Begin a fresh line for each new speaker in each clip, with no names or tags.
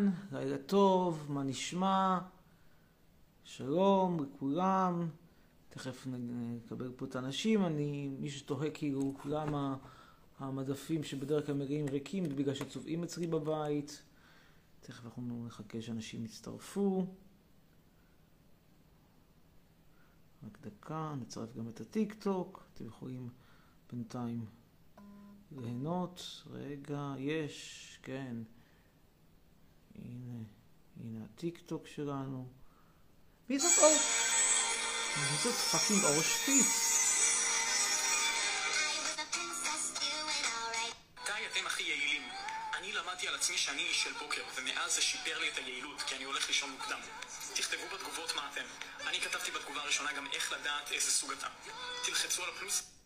אהלן, לילה טוב, מה נשמע? שלום לכולם, תכף נקבל פה את האנשים, אני, מי שתוהה כאילו למה המדפים שבדרך כלל מגיעים ריקים, בגלל שצובעים אצלי בבית, תכף אנחנו נחכה שאנשים יצטרפו. רק דקה, נצרף גם את הטיק טוק, אתם יכולים בינתיים ליהנות. רגע, יש, כן. הנה, הנה הטיק טוק שלנו. מי זאת אור? מי זאת fucking אור שפיץ?
על עצמי שאני איש של בוקר, ומאז זה שיפר לי את היעילות, כי אני הולך לישון מוקדם. תכתבו בתגובות מה אתם. אני כתבתי בתגובה הראשונה גם איך לדעת איזה סוג אתה. תלחצו על הפלוס.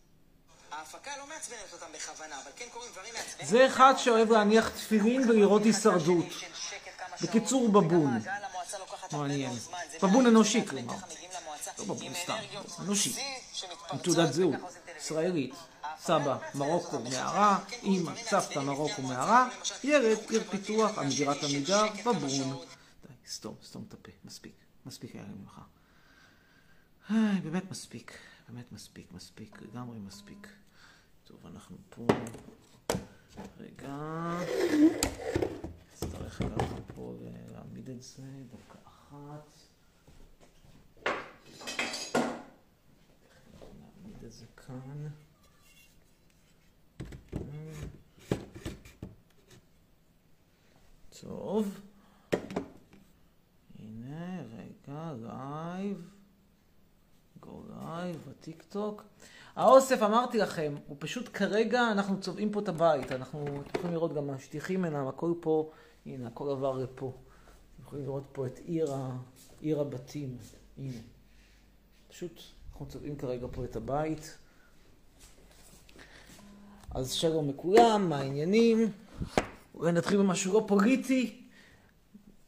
ההפקה לא מעצבנת אותם בכוונה, אבל כן קורים דברים מעצבנים.
זה אחד שאוהב להניח תפילין ולראות הישרדות. בקיצור, בבון. מעניין. בבון אנושי, כלומר. לא בבון סתם, אנושי. עם תעודת זהות, ישראלית. סבא, מרוקו, מערה, אמא, סבתא, מרוקו, מערה, ילד, עיר פיתוח, המגירת עמידר, בבון. די, סתום, סתום את הפה, מספיק. מספיק היה לי ממך. באמת מספיק. באמת מספיק, מספיק, לגמרי מספיק. טוב, אנחנו פה... רגע... נצטרך ככה פה להעמיד את זה, דקה אחת. נעמיד את זה כאן. טוב. הנה, רגע, live. Go live, בטיק טוק. האוסף, אמרתי לכם, הוא פשוט כרגע, אנחנו צובעים פה את הבית. אנחנו, יכולים לראות גם השטיחים ממנו, הכל פה, הנה, הכל עבר לפה. אתם יכולים לראות פה את עיר, ה, עיר הבתים. הנה. פשוט, אנחנו צובעים כרגע פה את הבית. אז שלום לכולם, מה העניינים? אולי נתחיל במשהו לא פוליטי.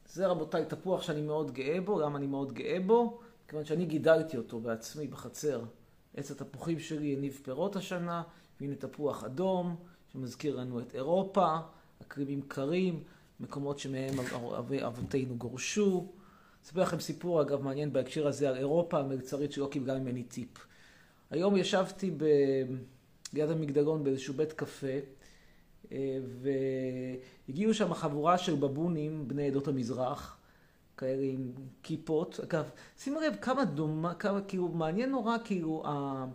זה רבותיי תפוח שאני מאוד גאה בו, למה אני מאוד גאה בו? כיוון שאני גידלתי אותו בעצמי בחצר. עץ התפוחים שלי הניב פירות השנה, והנה תפוח אדום, שמזכיר לנו את אירופה, אקרימים קרים, מקומות שמהם אבותינו גורשו. אספר לכם סיפור, אגב, מעניין בהקשר הזה על אירופה, המלצרית שלא קיבלה ממני טיפ. היום ישבתי ב... ליד המגדלון באיזשהו בית קפה, והגיעו שם חבורה של בבונים בני עדות המזרח, כאלה עם כיפות. אגב, שימו לב כמה דומה, כמה, כאילו, מעניין נורא, כאילו, ה...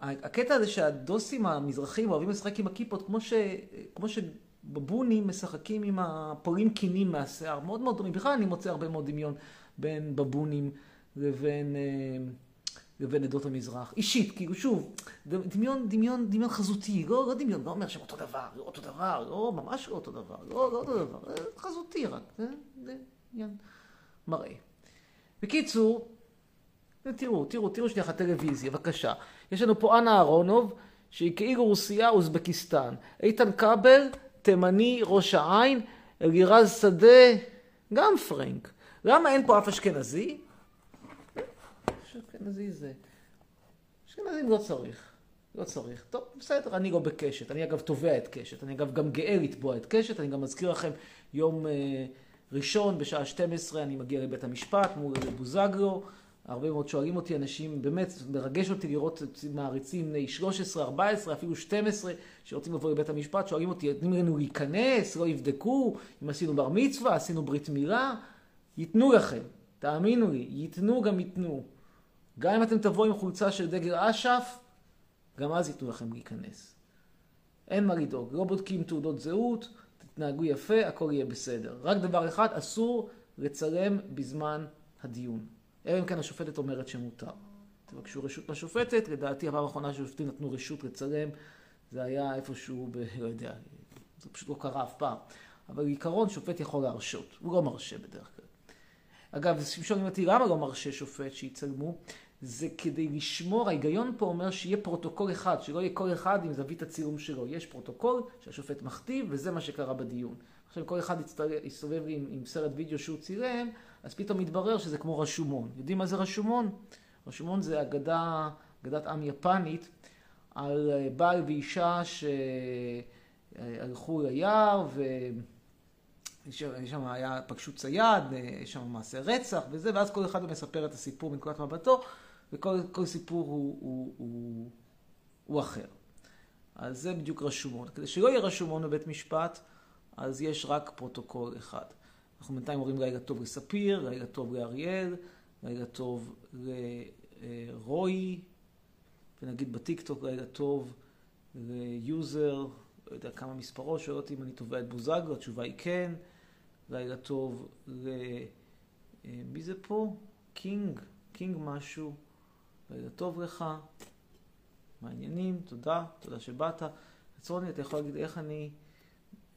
הקטע הזה שהדוסים המזרחים אוהבים לשחק עם הכיפות, כמו, ש... כמו שבבונים משחקים עם הפולים קינים מהשיער, מאוד מאוד דומים. בכלל אני מוצא הרבה מאוד דמיון בין בבונים לבין, לבין עדות המזרח. אישית, כאילו, שוב, דמיון, דמיון, דמיון חזותי, לא, לא דמיון, לא אומר שהם אותו דבר, לא אותו דבר, לא, ממש לא אותו דבר, לא, לא אותו דבר, חזותי רק, זה, זה עניין מראה. בקיצור, תראו, תראו, תראו שנייה אחת טלוויזיה, בבקשה. יש לנו פה אנה אהרונוב, שהיא כאילו רוסיה, אוזבקיסטן. איתן כבל, תימני, ראש העין, אלירז שדה, גם פרנק. למה אין פה אף אשכנזי? אשכנזי זה... אשכנזים לא צריך. לא צריך. טוב, בסדר, אני לא בקשת. אני אגב תובע את קשת. אני אגב גם גאה לתבוע את קשת. אני גם מזכיר לכם יום אה, ראשון בשעה 12 אני מגיע לבית המשפט מול בוזגלו. הרבה מאוד שואלים אותי אנשים, באמת מרגש אותי לראות מעריצים בני 13, 14, אפילו 12, שרוצים לבוא לבית המשפט, שואלים אותי, נותנים לנו להיכנס, לא יבדקו, אם עשינו בר מצווה, עשינו ברית מילה, ייתנו לכם, תאמינו לי, ייתנו גם ייתנו. גם אם אתם תבואו עם חולצה של דגל אש"ף, גם אז ייתנו לכם להיכנס. אין מה לדאוג, לא בודקים תעודות זהות, תתנהגו יפה, הכל יהיה בסדר. רק דבר אחד, אסור לצלם בזמן הדיון. אלא אם כן השופטת אומרת שמותר. תבקשו רשות מהשופטת, לדעתי הפעם האחרונה שהשופטים נתנו רשות לצלם, זה היה איפשהו ב... לא יודע, זה פשוט לא קרה אף פעם. אבל בעיקרון שופט יכול להרשות, הוא לא מרשה בדרך כלל. אגב, שואלים אותי למה לא מרשה שופט שיצלמו, זה כדי לשמור, ההיגיון פה אומר שיהיה פרוטוקול אחד, שלא יהיה כל אחד עם זווית הצילום שלו. יש פרוטוקול שהשופט מכתיב, וזה מה שקרה בדיון. עכשיו כל אחד יסתובב עם, עם סרט וידאו שהוא צילם, אז פתאום מתברר שזה כמו רשומון. יודעים מה זה רשומון? רשומון זה אגדה, אגדת עם יפנית, על בעל ואישה שהלכו ליער שם היה, פגשו צייד, יש שם מעשה רצח וזה, ואז כל אחד מספר את הסיפור מנקודת מבטו, וכל סיפור הוא, הוא, הוא, הוא אחר. אז זה בדיוק רשומון. כדי שלא יהיה רשומון בבית משפט, אז יש רק פרוטוקול אחד. אנחנו בינתיים אומרים לילה טוב לספיר, לילה טוב לאריאל, לילה טוב לרועי, ונגיד בטיקטוק לילה טוב ל user, לא יודע כמה מספרו, שואל אותי אם אני תובע את בוזגלו, התשובה היא כן. לילה טוב ל... אה, מי זה פה? קינג, קינג משהו. לילה טוב לך. מה העניינים? תודה, תודה שבאת. חצרוני, אתה יכול להגיד איך אני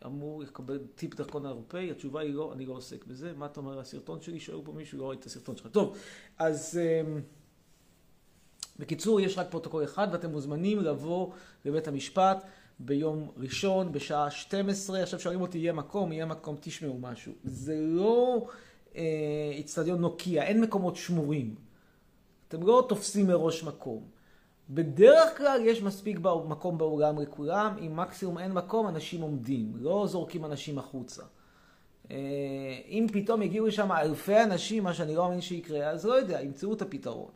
אמור לקבל טיפ דרכון האירופאי? התשובה היא לא, אני לא עוסק בזה. מה אתה אומר הסרטון שלי? שואל פה מישהו, לא ראיתי את הסרטון שלך. טוב, אז אמ, בקיצור, יש רק פרוטוקול אחד ואתם מוזמנים לבוא לבית המשפט ביום ראשון בשעה 12. עכשיו שואלים אותי, יהיה מקום? יהיה מקום, תשמעו משהו. זה לא איצטדיון אה, נוקיה, אין מקומות שמורים. אתם לא תופסים מראש מקום. בדרך כלל יש מספיק מקום באולם לכולם, אם מקסימום אין מקום, אנשים עומדים, לא זורקים אנשים החוצה. אה, אם פתאום יגיעו לשם אלפי אנשים, מה שאני לא מאמין שיקרה, אז לא יודע, ימצאו את הפתרון.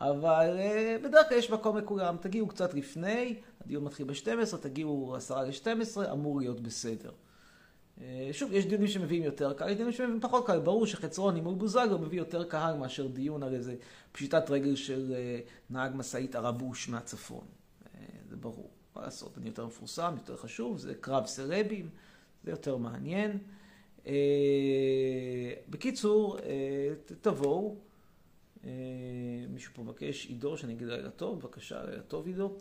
אבל אה, בדרך כלל יש מקום לכולם, תגיעו קצת לפני, הדיון מתחיל ב-12, תגיעו עשרה ל-12, אמור להיות בסדר. אה, שוב, יש דיונים שמביאים יותר קהל, יש דיונים שמביאים פחות קהל. ברור שחצרוני מול בוזגלו מביא יותר קהל מאשר דיון על איזה פשיטת רגל של אה, נהג משאית ערבוש מהצפון. זה ברור. מה לעשות, אני יותר מפורסם, יותר חשוב, זה קרב סרבים, זה יותר מעניין. בקיצור, תבואו. אה, מישהו פה מבקש, עידו, שאני אגיד לילה טוב, בבקשה, לילה טוב עידו.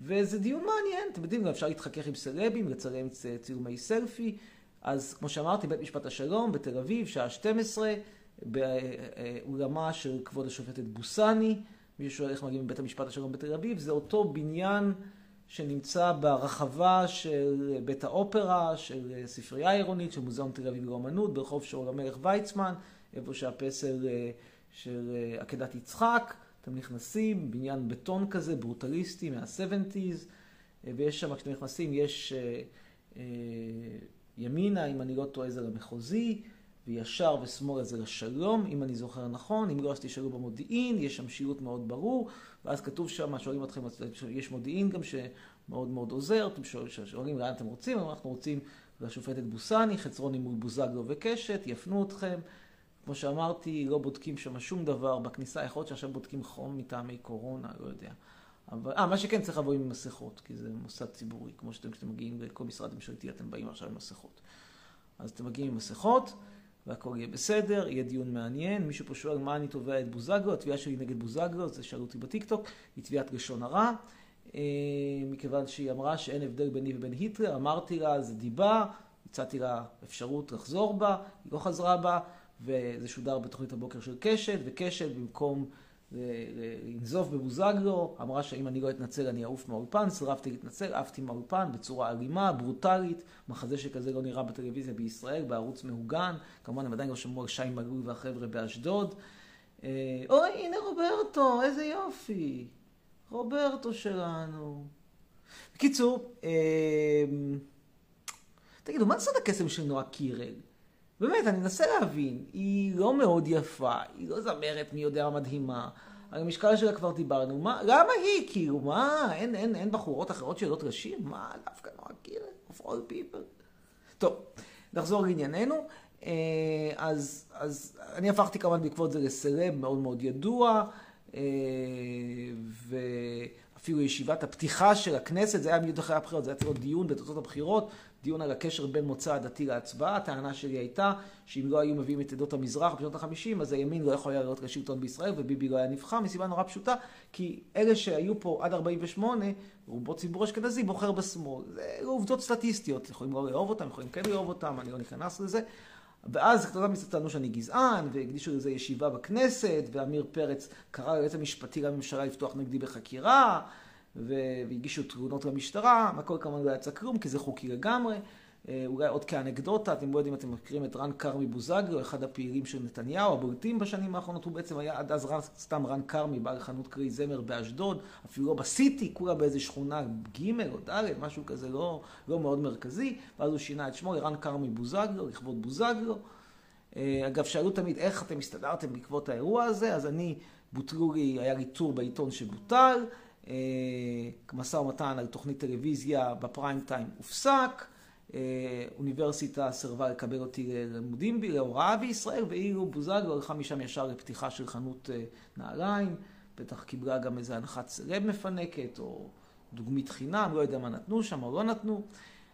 אה, וזה דיון מעניין, אתם יודעים, אפשר להתחכך עם סלבים, לצלם צילומי סלפי. אז כמו שאמרתי, בית משפט השלום בתל אביב, שעה 12, באולמה של כבוד השופטת בוסני. מי ששואל איך מגיעים מבית המשפט השלום בתל אביב, זה אותו בניין שנמצא ברחבה של בית האופרה, של ספרייה עירונית, של מוזיאון תל אביב לאומנות, ברחוב שאול המלך ויצמן. איפה שהפסל אה, של אה, עקדת יצחק, אתם נכנסים, בניין בטון כזה, ברוטליסטי מה-70's, אה, ויש שם, כשאתם נכנסים, יש ימינה, אם אני לא טועה, זה למחוזי, וישר ושמאלה זה לשלום, אם אני זוכר נכון, אם לא אז תשאלו במודיעין, יש שם שילוט מאוד ברור, ואז כתוב שם, שואלים אתכם, יש מודיעין גם שמאוד מאוד עוזר, אתם שואלים לאן אתם רוצים, אנחנו רוצים לשופטת בוסני, חצרוני מול בוזגלו וקשת, יפנו אתכם. כמו שאמרתי, לא בודקים שם שום דבר בכניסה, יכול להיות שעכשיו בודקים חום מטעמי קורונה, לא יודע. אבל, אה, מה שכן צריך לבוא עם מסכות, כי זה מוסד ציבורי, כמו שאתם, כשאתם מגיעים לכל משרד ממשלתי, אתם באים עכשיו עם מסכות. אז אתם מגיעים עם מסכות, והכל יהיה בסדר, יהיה דיון מעניין. מישהו פה שואל מה אני תובע את בוזגלו, התביעה שלי נגד בוזגלו, זה שאלו אותי בטיקטוק, היא תביעת לשון הרע. אה, מכיוון שהיא אמרה שאין הבדל ביני ובין היטלר, אמרתי לה, זה דיבה, הצעתי לה אפשרות לחזור בה, היא לא חזרה בה. וזה שודר בתוכנית הבוקר של קשת, וקשת במקום לנזוף בבוזגלו, אמרה שאם אני לא אתנצל אני אעוף מהאולפן, סירבתי להתנצל, עפתי מהאולפן בצורה אלימה, ברוטלית, מחזה שכזה לא נראה בטלוויזיה בישראל, בערוץ מהוגן, כמובן הם עדיין לא שמעו על שי מלול והחבר'ה באשדוד. אה, אוי, הנה רוברטו, איזה יופי, רוברטו שלנו. בקיצור, אה, תגידו, מה סוד הקסם של נועה קירל? באמת, אני מנסה להבין, היא לא מאוד יפה, היא לא זמרת מי יודע מה מדהימה. על המשקל שלה כבר דיברנו, מה, למה היא? כאילו, מה, אין, אין, אין בחורות אחרות שיודעות לשיר? מה, דווקא נועה קירל, of all people. טוב, נחזור לענייננו. אה, אז, אז אני הפכתי כמובן בעקבות זה לסלב מאוד מאוד ידוע, אה, ואפילו ישיבת הפתיחה של הכנסת, זה היה מיד אחרי הבחירות, זה היה צריך דיון בתוצאות הבחירות, דיון על הקשר בין מוצא הדתי להצבעה. הטענה שלי הייתה שאם לא היו מביאים את עדות המזרח בשנות ה-50, אז הימין לא יכול היה להיות לשלטון בישראל וביבי לא היה נבחר, מסיבה נורא פשוטה, כי אלה שהיו פה עד 48, רובו ציבור אשכנזי, בוחר בשמאל. זה עובדות סטטיסטיות, יכולים לא לאהוב אותם, יכולים כן לאהוב אותם, אני לא נכנס לזה. ואז כתובה מצד טענו שאני גזען, והקדישו לזה ישיבה בכנסת, ועמיר פרץ קרא ליועץ המשפטי לממשלה לפתוח נגדי בחקירה. והגישו תלונות למשטרה, הכל כמובן לא יצא כלום, כי זה חוקי לגמרי. אה, אולי עוד כאנקדוטה, אתם לא יודעים אתם מכירים את רן כרמי בוזגלו, אחד הפעילים של נתניהו, הבולטים בשנים האחרונות, הוא בעצם היה עד אז רן, סתם רן כרמי, בעל חנות קרי זמר באשדוד, אפילו לא בסיטי, כולה באיזה שכונה ג' או ד', משהו כזה לא, לא מאוד מרכזי, ואז הוא שינה את שמו לרן כרמי בוזגלו, לכבוד בוזגלו. אה, אגב, שאלו תמיד איך אתם הסתדרתם בעקבות האירוע הזה, אז אני, בוטלו לי, היה לי טור בעיתון שבוטל, משא ומתן על תוכנית טלוויזיה בפריים טיים הופסק. אה, אוניברסיטה סירבה לקבל אותי ללימודים, להוראה בישראל, ואילו בוזגלו הלכה משם ישר לפתיחה של חנות אה, נעליים, בטח קיבלה גם איזה הנחת סלב מפנקת, או דוגמית חינם, לא יודע מה נתנו שם או לא נתנו.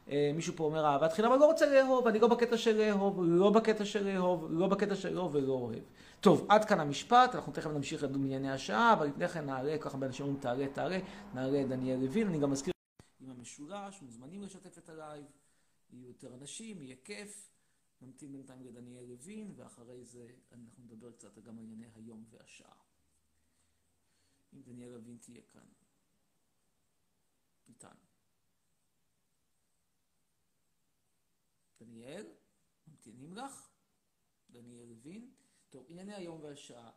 אה, מישהו פה אומר אהבת חינם, אני לא רוצה לאהוב, אני לא בקטע של לאהוב, לא בקטע של לאהוב, לא בקטע של לאהוב ולא אוהב. טוב, עד כאן המשפט, אנחנו תכף נמשיך לדון בענייני השעה, אבל לפני כן נעלה, ככה באנשים אומרים תעלה, תעלה, נעלה את דניאל לוין, אני גם מזכיר עם המשולש, מוזמנים לשתף את הלייב. יהיו יותר אנשים, יהיה כיף. נמתין בינתיים לדניאל לוין, ואחרי זה אנחנו נדבר קצת גם על ענייני היום והשעה. אם דניאל לוין תהיה כאן. איתנו. דניאל, ממתינים לך? דניאל לוין. טוב, ענייני היום והשעה.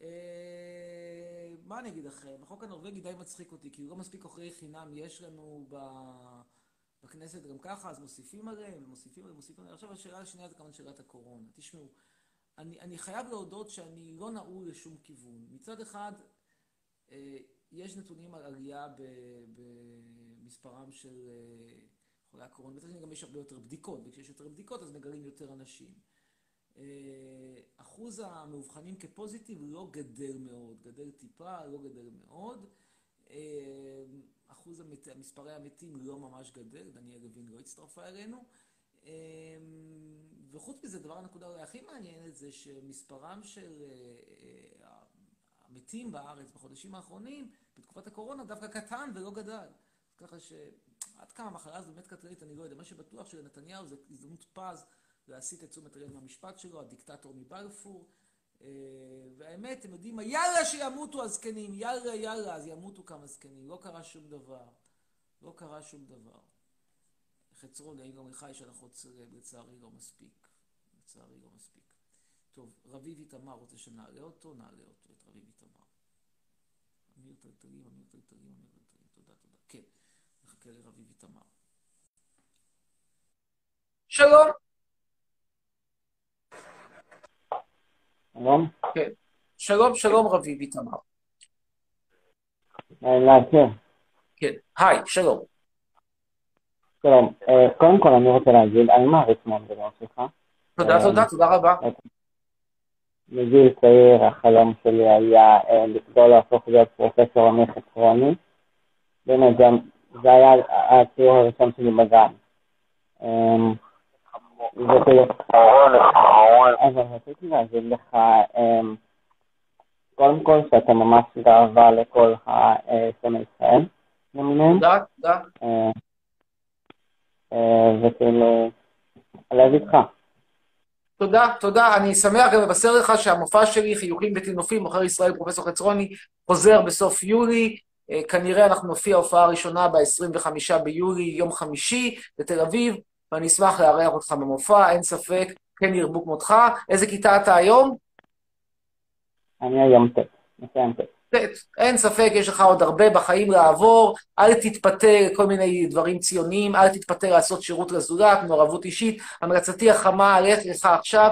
אה, מה אני אגיד לכם? החוק הנורבגי די מצחיק אותי, כי לא מספיק עוכרי חינם יש לנו ב... בכנסת גם ככה, אז מוסיפים עליהם, מוסיפים עליהם, מוסיפים עליהם. עכשיו השאלה השנייה זה כמובן שאלת הקורונה. תשמעו, אני, אני חייב להודות שאני לא נעול לשום כיוון. מצד אחד, אה, יש נתונים על עלייה במספרם של אה, חולי הקורונה, מצד שני גם יש הרבה יותר בדיקות, וכשיש יותר בדיקות אז מגלים יותר אנשים. אה, אחוז המאובחנים כפוזיטיב לא גדל מאוד, גדל טיפה, לא גדל מאוד. אחוז המת... מספרי המתים לא ממש גדל, דניאל לוין לא הצטרפה אלינו. אמ, וחוץ מזה, דבר הנקודה אולי הכי מעניינת זה שמספרם של אה, אה, המתים בארץ בחודשים האחרונים, בתקופת הקורונה, דווקא קטן ולא גדל. ככה שעד כמה המחלה הזו באמת קטלנית, אני לא יודע. מה שבטוח שלנתניהו זו הזדמנות פז להסיט את תשומת הלב מהמשפט שלו, הדיקטטור מבלפור. אה, והאמת, אתם יודעים מה? יאללה שימותו הזקנים, יאללה יאללה, אז ימותו כמה זקנים. לא קרה שום דבר. לא קרה שום דבר. חצרון, האם גם הנחות סרב, לצערי לא מספיק. לצערי לא מספיק. טוב, רביב איתמר רוצה שנעלה אותו, נעלה אותו, את רביב איתמר. אמיר טלטלים, אמיר טלטלים, אמיר טלטלים, נחכה לרביב איתמר. שלום.
שלום.
כן. שלום, שלום רביב איתמר.
כן.
כן. היי, שלום.
שלום. אה, קודם כל אני רוצה להגיד, אני מעריץ מאוד גדול שלך.
תודה,
אה,
תודה, תודה רבה.
מגיל צעיר החלום שלי היה אה, לגדול להפוך להיות פרופסור אמיר חצרוני. באמת, זה היה הציור הראשון שלי בגן. אבל רציתי להגיד לך, קודם כל שאתה ממש גאווה לכל הסמי ישראל למיניהם.
תודה, תודה.
וכאילו, הלב איתך.
תודה, תודה. אני שמח גם לבשר לך שהמופע שלי, חיוכים וטינופים, מוכר ישראל, פרופסור חצרוני, חוזר בסוף יולי. כנראה אנחנו נופיע הופעה ראשונה ב-25 ביולי, יום חמישי, בתל אביב. ואני אשמח לארח אותך במופע, אין ספק, כן ירבו כמותך. איזה כיתה אתה היום?
אני היום ט', מסיים ט'.
ט', אין ספק, יש לך עוד הרבה בחיים לעבור, אל תתפתה לכל מיני דברים ציוניים, אל תתפתה לעשות שירות לזולת, מעורבות אישית. המלצתי החמה, לך לך עכשיו,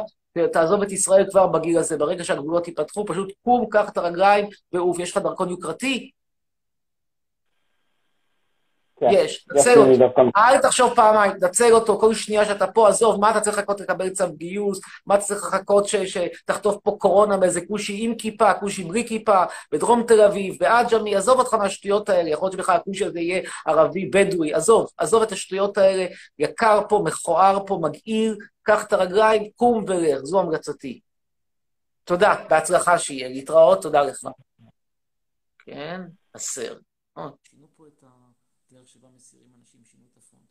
תעזוב את ישראל כבר בגיל הזה, ברגע שהגבולות ייפתחו, פשוט קום, קח את הרגליים ועוף. יש לך דרכון יוקרתי?
כן.
יש, תנצל אותו. אל תחשוב פעמיים, תנצל אותו, כל שנייה שאתה פה, עזוב, מה אתה צריך לחכות לקבל צו גיוס, מה אתה צריך לחכות שתחטוף פה קורונה מאיזה כושי עם כיפה, כושי בלי כיפה, בדרום תל אביב, בעג'מי, עזוב אותך מהשטויות האלה, יכול להיות שבכלל הכושי הזה יהיה ערבי בדואי, עזוב, עזוב את השטויות האלה, יקר פה, מכוער פה, מגעיל, קח את הרגליים, קום ולך, זו המלצתי. תודה, בהצלחה שיהיה, להתראות, תודה לך. כן, עשר. שינו פה את ה... דרך שבה מסירים אנשים שינו את הפונט.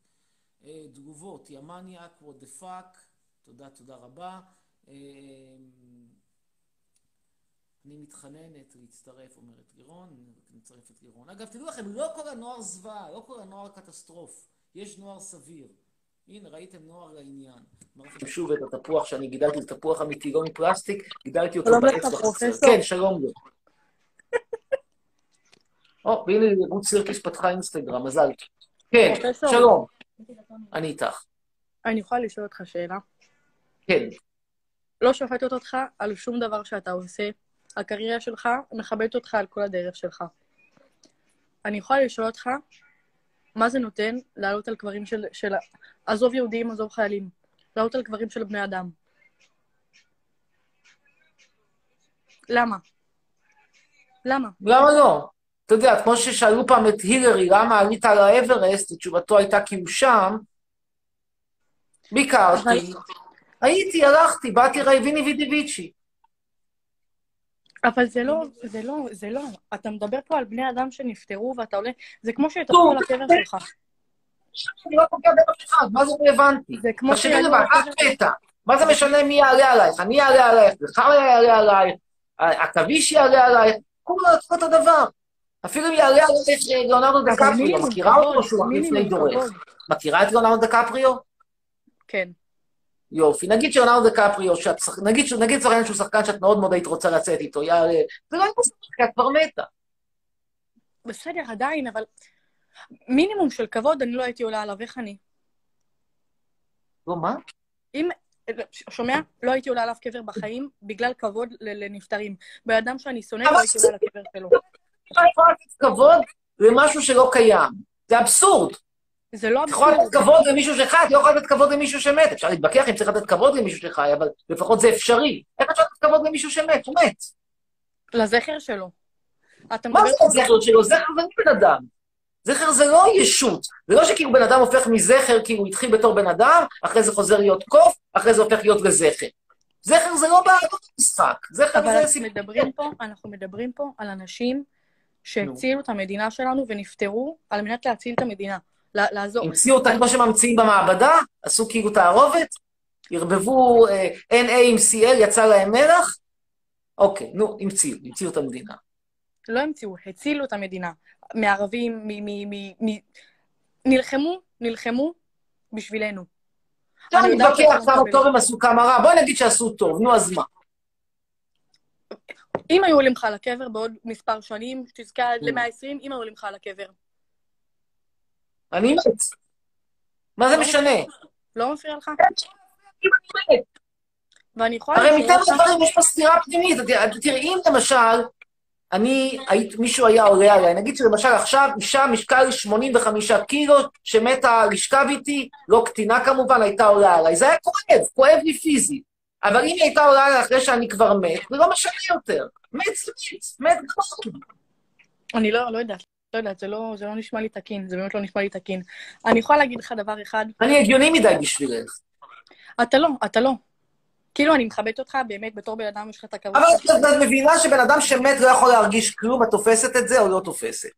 אה, תגובות, ימניאק, what the fuck, תודה, תודה רבה. אה, אני מתחננת להצטרף, אומרת לירון, אני מצטרפת לירון. אגב, תדעו לכם, לא כל הנוער זוועה, לא כל הנוער קטסטרוף. יש נוער סביר. הנה, ראיתם נוער לעניין. שוב את התפוח שאני גידלתי, זה תפוח אמיתי, לא מפלסטיק, גידלתי אותו
שלום לך,
בעץ בחצר.
פרופסור.
כן, שלום לו. או, והנה רות סירקיס פתחה אינסטגרם, מזל. כן. שלום. אני איתך.
אני יכולה לשאול אותך שאלה?
כן.
לא שופטת אותך על שום דבר שאתה עושה. הקריירה שלך מכבדת אותך על כל הדרך שלך. אני יכולה לשאול אותך, מה זה נותן לעלות על קברים של... של... עזוב יהודים, עזוב חיילים. לעלות על קברים של בני אדם. למה? למה?
למה לא? אתה יודע, כמו ששאלו פעם את הילרי, למה עלית על האברסט, ותשובתו הייתה כי הוא שם, ביקרתי, הייתי, הלכתי, באתי רייביני וידיביצ'י.
אבל זה לא, זה לא, זה לא. אתה מדבר פה על בני אדם שנפטרו ואתה עולה... זה כמו על הקבר
זה-
שלך.
אני לא פוגע באף אחד, מה זה רלוונטי?
זה כמו
תחשבי לבד,
הקבר
את מתה. מה זה משנה מי יעלה עלייך? אני אעלה עלייך, זכר יעלה עלייך, עכביש יעלה עלייך, כולו יעשו אותו דבר. אפילו אם יעלה עלייך אה, ליאונרדו דקפריו, מכירה אותו שהוא לפני דורך? מכירה את ליאונרדו דקפריו?
כן.
יופי. נגיד שאונרדו דקפריו, שאת נגיד ש- נגיד לצורך העניין שהוא שחקן שאת מאוד מאוד היית רוצה לצאת איתו, יעלה, זה לא יעשה כי את כבר מתה.
בסדר, עדיין, אבל מינימום של כבוד אני לא הייתי עולה עליו, איך אני?
לא, מה?
אם, שומע? לא הייתי עולה עליו קבר בחיים בגלל כבוד לנפטרים. בן אדם שאני שונא, לא הייתי עולה לקבר שלו.
יכולה לתת כבוד למשהו שלא קיים. זה אבסורד.
זה לא
את יכולה לתת
אבסורד.
כבוד למישהו שחי, את לא יכולה לתת כבוד למישהו שמת. אפשר להתווכח אם צריך לתת כבוד למישהו שחי, אבל לפחות זה אפשרי. איך אפשר לתת כבוד למישהו שמת? הוא מת.
לזכר שלו.
מה. זה הזכר שלו? זכר זה לא בן אדם. זכר זה לא ישות. זה לא שכאילו בן אדם הופך מזכר, כאילו הוא התחיל בתור בן אדם, אחרי זה חוזר להיות קוף, אחרי זה הופך להיות לזכר. זכר זה לא בעלות המשחק. זכר
אבל
זה
אנחנו
סיפור.
מדברים פה, אנחנו מדברים פה על אנשים שהצילו את המדינה שלנו ונפטרו על מנת להציל את המדינה. לעזור.
המציאו אותה כמו שממציאים במעבדה, עשו כאילו תערובת, ערבבו אה, NA עם CL, יצא להם מלח. אוקיי, נו, המציאו, המציאו את המדינה.
לא המציאו, הצילו את המדינה. מערבים, מ... מ... מ... מ... נלחמו, נלחמו בשבילנו.
עכשיו
אני
מתווכח
שאתה
כמה. טוב הם עשו, כמה רע, בואי נגיד שעשו טוב, נו אז מה?
אם היו עולים לך לקבר בעוד מספר שנים, שתזכה
Mm.
ל-120, אם היו עולים לך לקבר.
אני מת. מה זה משנה?
לא מפריע לך?
מת.
ואני יכולה
הרי מטבע הדברים יש פה סתירה פנימית. תראי, אם למשל, אני, מישהו היה עולה עליי, נגיד שלמשל עכשיו אישה משקל 85 קילו, שמתה לשכב איתי, לא קטינה כמובן, הייתה עולה עליי. זה היה כואב, כואב לי פיזית. אבל אם היא הייתה עולה עליי אחרי שאני כבר מת, זה לא משנה יותר. מת זה מת, מת גמור.
אני לא, לא יודעת, לא יודעת, זה לא, זה לא נשמע לי תקין, זה באמת לא נשמע לי תקין. אני יכולה להגיד לך דבר אחד,
אני הגיוני מדי בשבילך.
אתה לא, אתה לא. כאילו, אני מכבדת אותך, באמת, בתור בן אדם יש לך את הכבוד.
אבל את מבינה שבן אדם שמת לא יכול להרגיש כלום, את תופסת את זה או לא תופסת?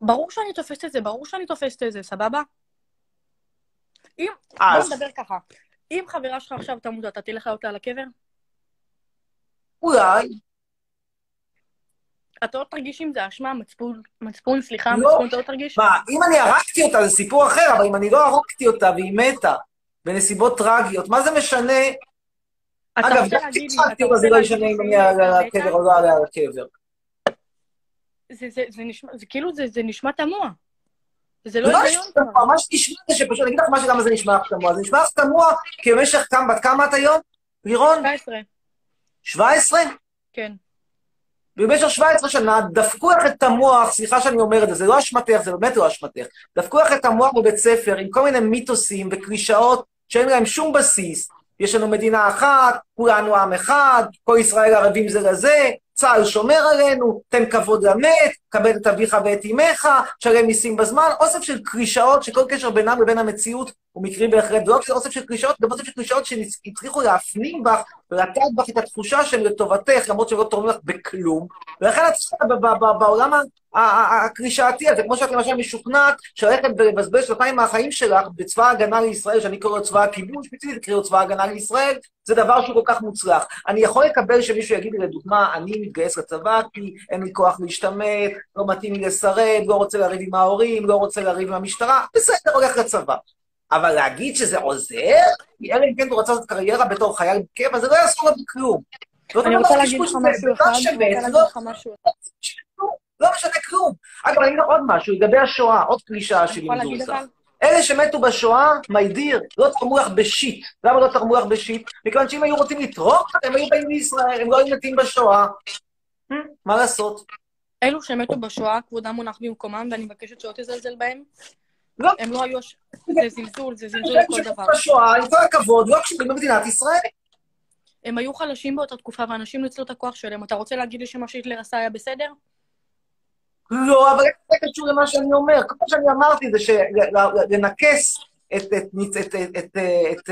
ברור שאני תופסת את זה, ברור שאני תופסת את זה, סבבה? אם,
אז,
בוא נדבר ככה. אם חברה שלך עכשיו תמות, אתה תלך לעלות לה על הקבר?
אולי,
אתה לא תרגיש עם זה אשמה, מצפון, מצפון, סליחה,
לא.
מצפון, אתה לא תרגיש?
מה, אם אני הרגתי אותה זה סיפור אחר, אבל אם אני לא הרגתי אותה והיא מתה בנסיבות טרגיות, מה זה משנה?
אתה
אגב, גם
לי,
כשהצחקתי
אתה
אותה זה לא ישנה אם אני אעלה על הקבר או לא אעלה על הקבר.
זה, זה, זה נשמע, זה כאילו, זה, זה נשמע תמוה. זה לא היגיון כבר.
מה שנשמע זה שפשוט, אני אגיד לך משהו למה זה נשמע לך תמוה. זה נשמע לך תמוה כי במשך כמה, בת כמה את היום? לירון?
19,
17?
כן.
במשך 17 שנה דפקו לך את המוח, סליחה שאני אומר את זה, זה לא אשמתך, זה באמת לא אשמתך. דפקו לך את המוח בבית ספר עם כל מיני מיתוסים וקלישאות שאין להם שום בסיס. יש לנו מדינה אחת, כולנו עם אחד, כל ישראל ערבים זה לזה, צה"ל שומר עלינו, תן כבוד למת, כבד את אביך ואת אמך, שלם מיסים בזמן, אוסף של קלישאות שכל קשר בינם לבין המציאות הוא מקרי בהחלט, ולא רק שזה אוסף של קלישאות, גם אוסף של קלישאות שהצליחו להפנים בך ולתת בך את התחושה שהם לטובתך, למרות שהם לא תורמים לך בכלום, ולכן את צריכה בעולם ה- ה- ה- הקלישאתי הזה, כמו שאת למשל משוכנעת, שהולכת ולבזבז שנתיים מהחיים שלך בצבא ההגנה לישראל, שאני קורא לו צבא הכיבוש, מצידי תקראי לו צבא ההגנה לישראל, זה דבר שהוא כל כך מוצלח. אני יכול לקבל שמישהו יגיד לי, לדוגמה, אני מתגייס לצבא כי אין לי כוח להשתמט, לא מתאים לי לשרת, לא רוצה לריב עם ההורים, לא רוצה לריב עם המשטרה, בסדר, הולך לצבא. אבל להגיד שזה עוזר? אלא אם כן הוא רצה לעשות קריירה בתור חייל קבע, זה לא יעזור לו בכלום.
אני רוצה להגיד לך משהו אחד, אני רוצה להגיד לך משהו אחד.
לא משנה כלום. אגב, אני אגיד עוד משהו, לגבי השואה, עוד קלישאה שלימדו אותך. אלה שמתו בשואה, my dear, לא תרמו לך בשיט. למה לא תרמו לך בשיט? מכיוון שאם היו רוצים לתרום, הם היו באים לישראל, הם לא היו מתים בשואה. Hmm, מה לעשות?
אלו שמתו בשואה, כבודם מונח במקומם, ואני מבקשת שלא תזלזל בהם.
לא.
הם לא היו... זה זלזול, זה זלזול לכל
שמתו
דבר.
בשואה, עם כל הכבוד, לא קשורים במדינת ישראל.
הם היו חלשים באותה תקופה, ואנשים ניצלו את הכוח שלהם. אתה רוצה להגיד לי שמה שהיטלר עשה היה בסדר?
לא, אבל איך זה קשור למה שאני אומר? כמו שאני אמרתי, זה שלנכס את, את, את, את, את, את,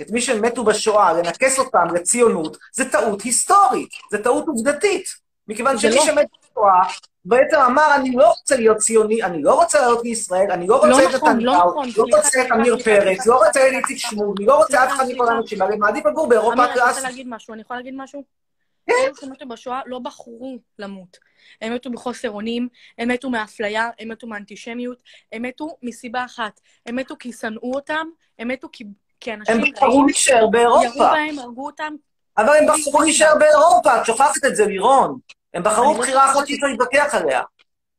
את, מי שמתו בשואה, לנכס אותם לציונות, זה טעות היסטורית, זה טעות עובדתית. מכיוון שמי
לא.
שמת בשואה, בעצם אמר, אני לא רוצה להיות ציוני, אני לא רוצה לעלות לישראל, אני לא
לא
רוצה את
נכון, לא
נתניהו,
נכון,
לא
סליחה,
רוצה את עמיר פרץ, לא רוצה את איציק. שמולי, לא רוצה אף אחד מכל. האנשים האלה, מעדיף לגור באירופה
אמיר, אני רוצה
הקלאסית.
להגיד משהו, אני יכולה להגיד משהו?
כן.
אלו שמתו בשואה לא בחרו למות. הם מתו בחוסר אונים, הם מתו מאפליה, הם מתו מאנטישמיות, הם מתו מסיבה אחת. הם מתו כי שנאו אותם, הם מתו כי, כי אנשים
הם בחרו להישאר
ירו
באירופה.
בהם, הרגו אותם.
אבל הם בחרו להישאר באירופה, את שוכחת את זה, לירון. הם בחרו
לא
בחירה אחת. שאי אפשר להתווכח עליה.